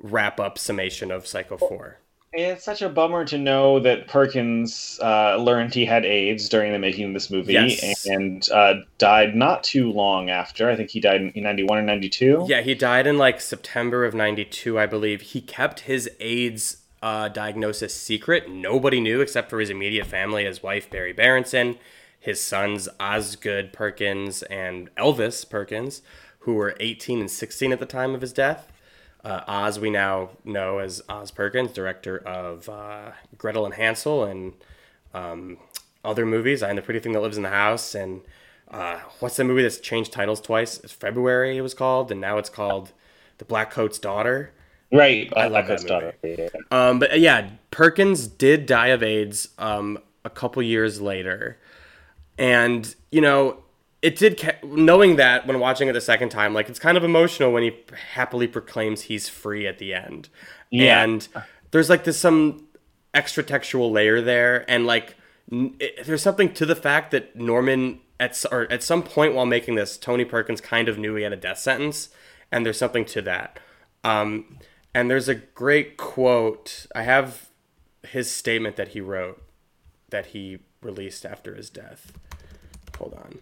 wrap up summation of Psycho Four. It's such a bummer to know that Perkins uh, learned he had AIDS during the making of this movie Yes. and uh, died not too long after. I think he died in 91 or 92. Yeah, he died in like September of 92, I believe. He kept his AIDS uh, diagnosis secret. Nobody knew except for his immediate family, his wife, Berry Berenson, his sons, Osgood Perkins and Elvis Perkins, who were 18 and 16 at the time of his death. Uh, Oz, we now know as Oz Perkins, director of uh, Gretel and Hansel and um, other movies. I Am the Pretty Thing That Lives in the House. And uh, what's the movie that's changed titles twice? It's February, it was called, and now it's called The Black Coat's Daughter. Right. I love Black that Coat's movie. daughter. Um, but uh, yeah, Perkins did die of AIDS um, a couple years later, and you know, it did. Ca- knowing that when watching it the second time, like it's kind of emotional when he happily proclaims he's free at the end, Yeah. and there's like this some extra textual layer there, and like n- it, there's something to the fact that Norman at or at some point while making this, Tony Perkins kind of knew he had a death sentence, and there's something to that. Um, and there's a great quote. I have his statement that he wrote that he released after his death. Hold on.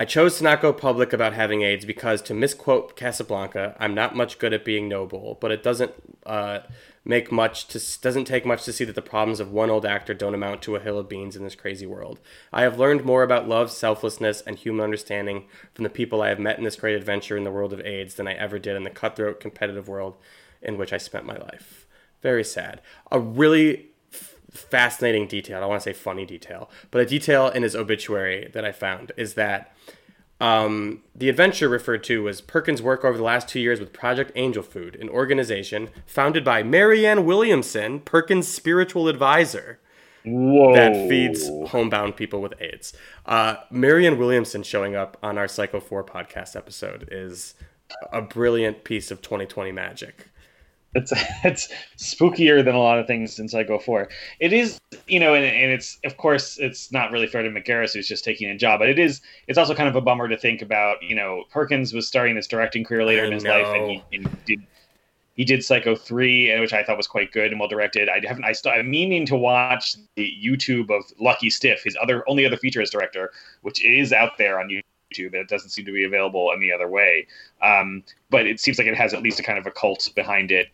I chose to not go public about having AIDS because, to misquote Casablanca, I'm not much good at being noble, but it doesn't uh, make much to doesn't take much to see that the problems of one old actor don't amount to a hill of beans in this crazy world. I have learned more about love, selflessness, and human understanding from the people I have met in this great adventure in the world of AIDS than I ever did in the cutthroat, competitive world in which I spent my life. Very sad. A really fascinating detail. I don't want to say funny detail, but a detail in his obituary that I found is that um, the adventure referred to was Perkins' work over the last two years with Project Angel Food, an organization founded by Marianne Williamson, Perkins' spiritual advisor Whoa. that feeds homebound people with AIDS. Uh, Marianne Williamson showing up on our Psycho 4 podcast episode is a brilliant piece of 2020 magic. It's it's spookier than a lot of things in Psycho Four. It is, you know, and, and it's of course it's not really fair to Mick Garris who's just taking a job, but it is. It's also kind of a bummer to think about. You know, Perkins was starting his directing career later I in his life, and know. he, and did he did Psycho Three, and which I thought was quite good and well directed. I haven't. I still, I'm meaning to watch the YouTube of Lucky Stiff, his other only other feature as director, which is out there on YouTube. It doesn't seem to be available any other way. Um, but it seems like it has at least a kind of a cult behind it.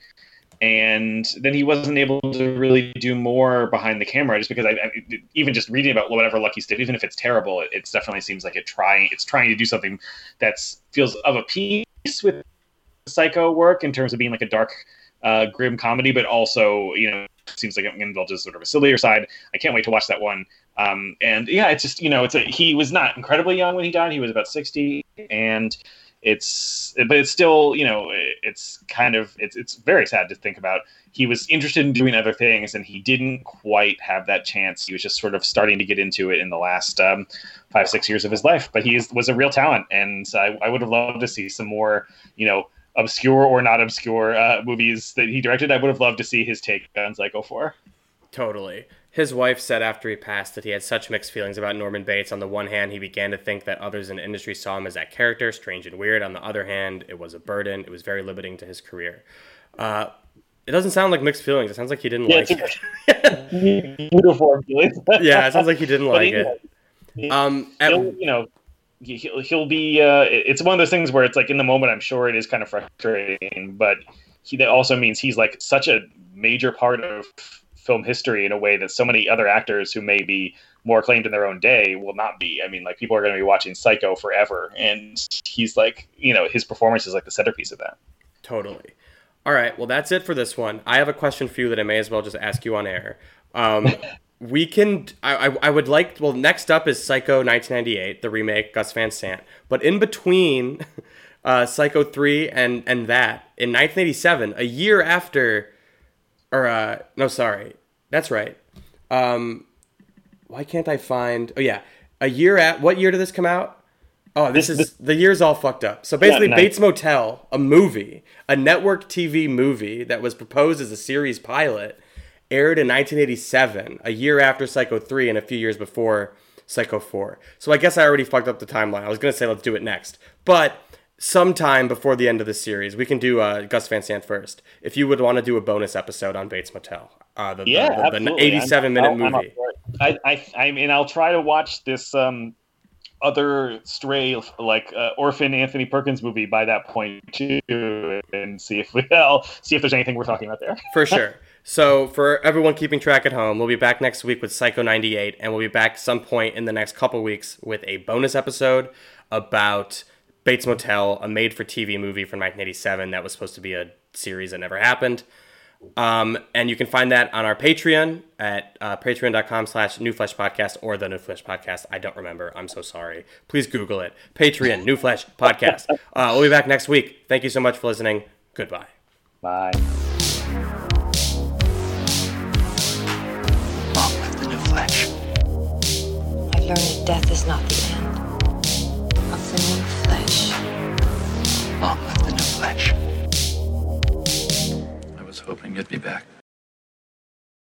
And then he wasn't able to really do more behind the camera, just because I, I even just reading about whatever Lucky Stiff, even if it's terrible, it, it definitely seems like it trying it's trying to do something that's feels of a piece with Psycho work in terms of being like a dark, uh, grim comedy, but also you know seems like it indulges sort of a sillier side. I can't wait to watch that one. Um, and yeah, it's just you know, it's a, he was not incredibly young when he died. He was about sixty, and it's but it's still you know it's kind of it's it's very sad to think about. He was interested in doing other things, and he didn't quite have that chance. He was just sort of starting to get into it in the last um, five six years of his life. But he is, was a real talent, and I, I would have loved to see some more you know obscure or not obscure uh, movies that he directed. I would have loved to see his take on Psycho Four. Totally. His wife said after he passed that he had such mixed feelings about Norman Bates. On the one hand, he began to think that others in the industry saw him as that character, strange and weird. On the other hand, it was a burden. It was very limiting to his career. Uh, it doesn't sound like mixed feelings. It sounds like he didn't Yeah, like it. Uniform feelings. yeah, it sounds like he didn't like anyway, it. Um, at- you know, he'll, he'll be. Uh, it's one of those things where it's like in the moment, I'm sure it is kind of frustrating, but he, that also means he's like such a major part of film history in a way that so many other actors who may be more acclaimed in their own day will not be. I mean, like people are going to be watching Psycho forever, and he's like, you know, his performance is like the centerpiece of that. Totally. All right. Well, that's it for this one. I have a question for you that I may as well just ask you on air. Um, we can. I, I, I would like. Well, next up is Psycho 1998, the remake, Gus Van Sant. But in between uh, Psycho 3 and and that in 1987, a year after, or uh, no, sorry, that's right. Um, why can't I find? Oh yeah, a year at what year did this come out? Oh, this, This- is the year's all fucked up. So basically, nice. Bates Motel, a movie, a network TV movie that was proposed as a series pilot, aired in 1987, a year after Psycho 3 and a few years before Psycho 4. So I guess I already fucked up the timeline. I was gonna say let's do it next, but sometime before the end of the series, we can do uh, Gus Van Sant first. If you would want to do a bonus episode on Bates Motel, uh, the, the- Yeah, the, the, absolutely. 87 I'm- minute I'm- I'm movie. I, I, I mean, I'll try to watch this um, other stray, like uh, orphan Anthony Perkins movie by that point too, and see if we, I'll see if there's anything we're talking about there. For sure. So, for everyone keeping track at home, we'll be back next week with Psycho 98, and we'll be back some point in the next couple weeks with a bonus episode about Bates Motel, a made for TV movie from 1987 that was supposed to be a series that never happened. Um, and you can find that on our Patreon at uh, patreon.com slash New Flesh Podcast or the New Flesh Podcast. I don't remember. I'm so sorry. Please Google it. Patreon, New Flesh Podcast. Uh, we'll be back next week. Thank you so much for listening. Goodbye. Bye. Long the new flesh. I've learned that death is not the end of the new flesh. Long live the new flesh. I was hoping you'd be back.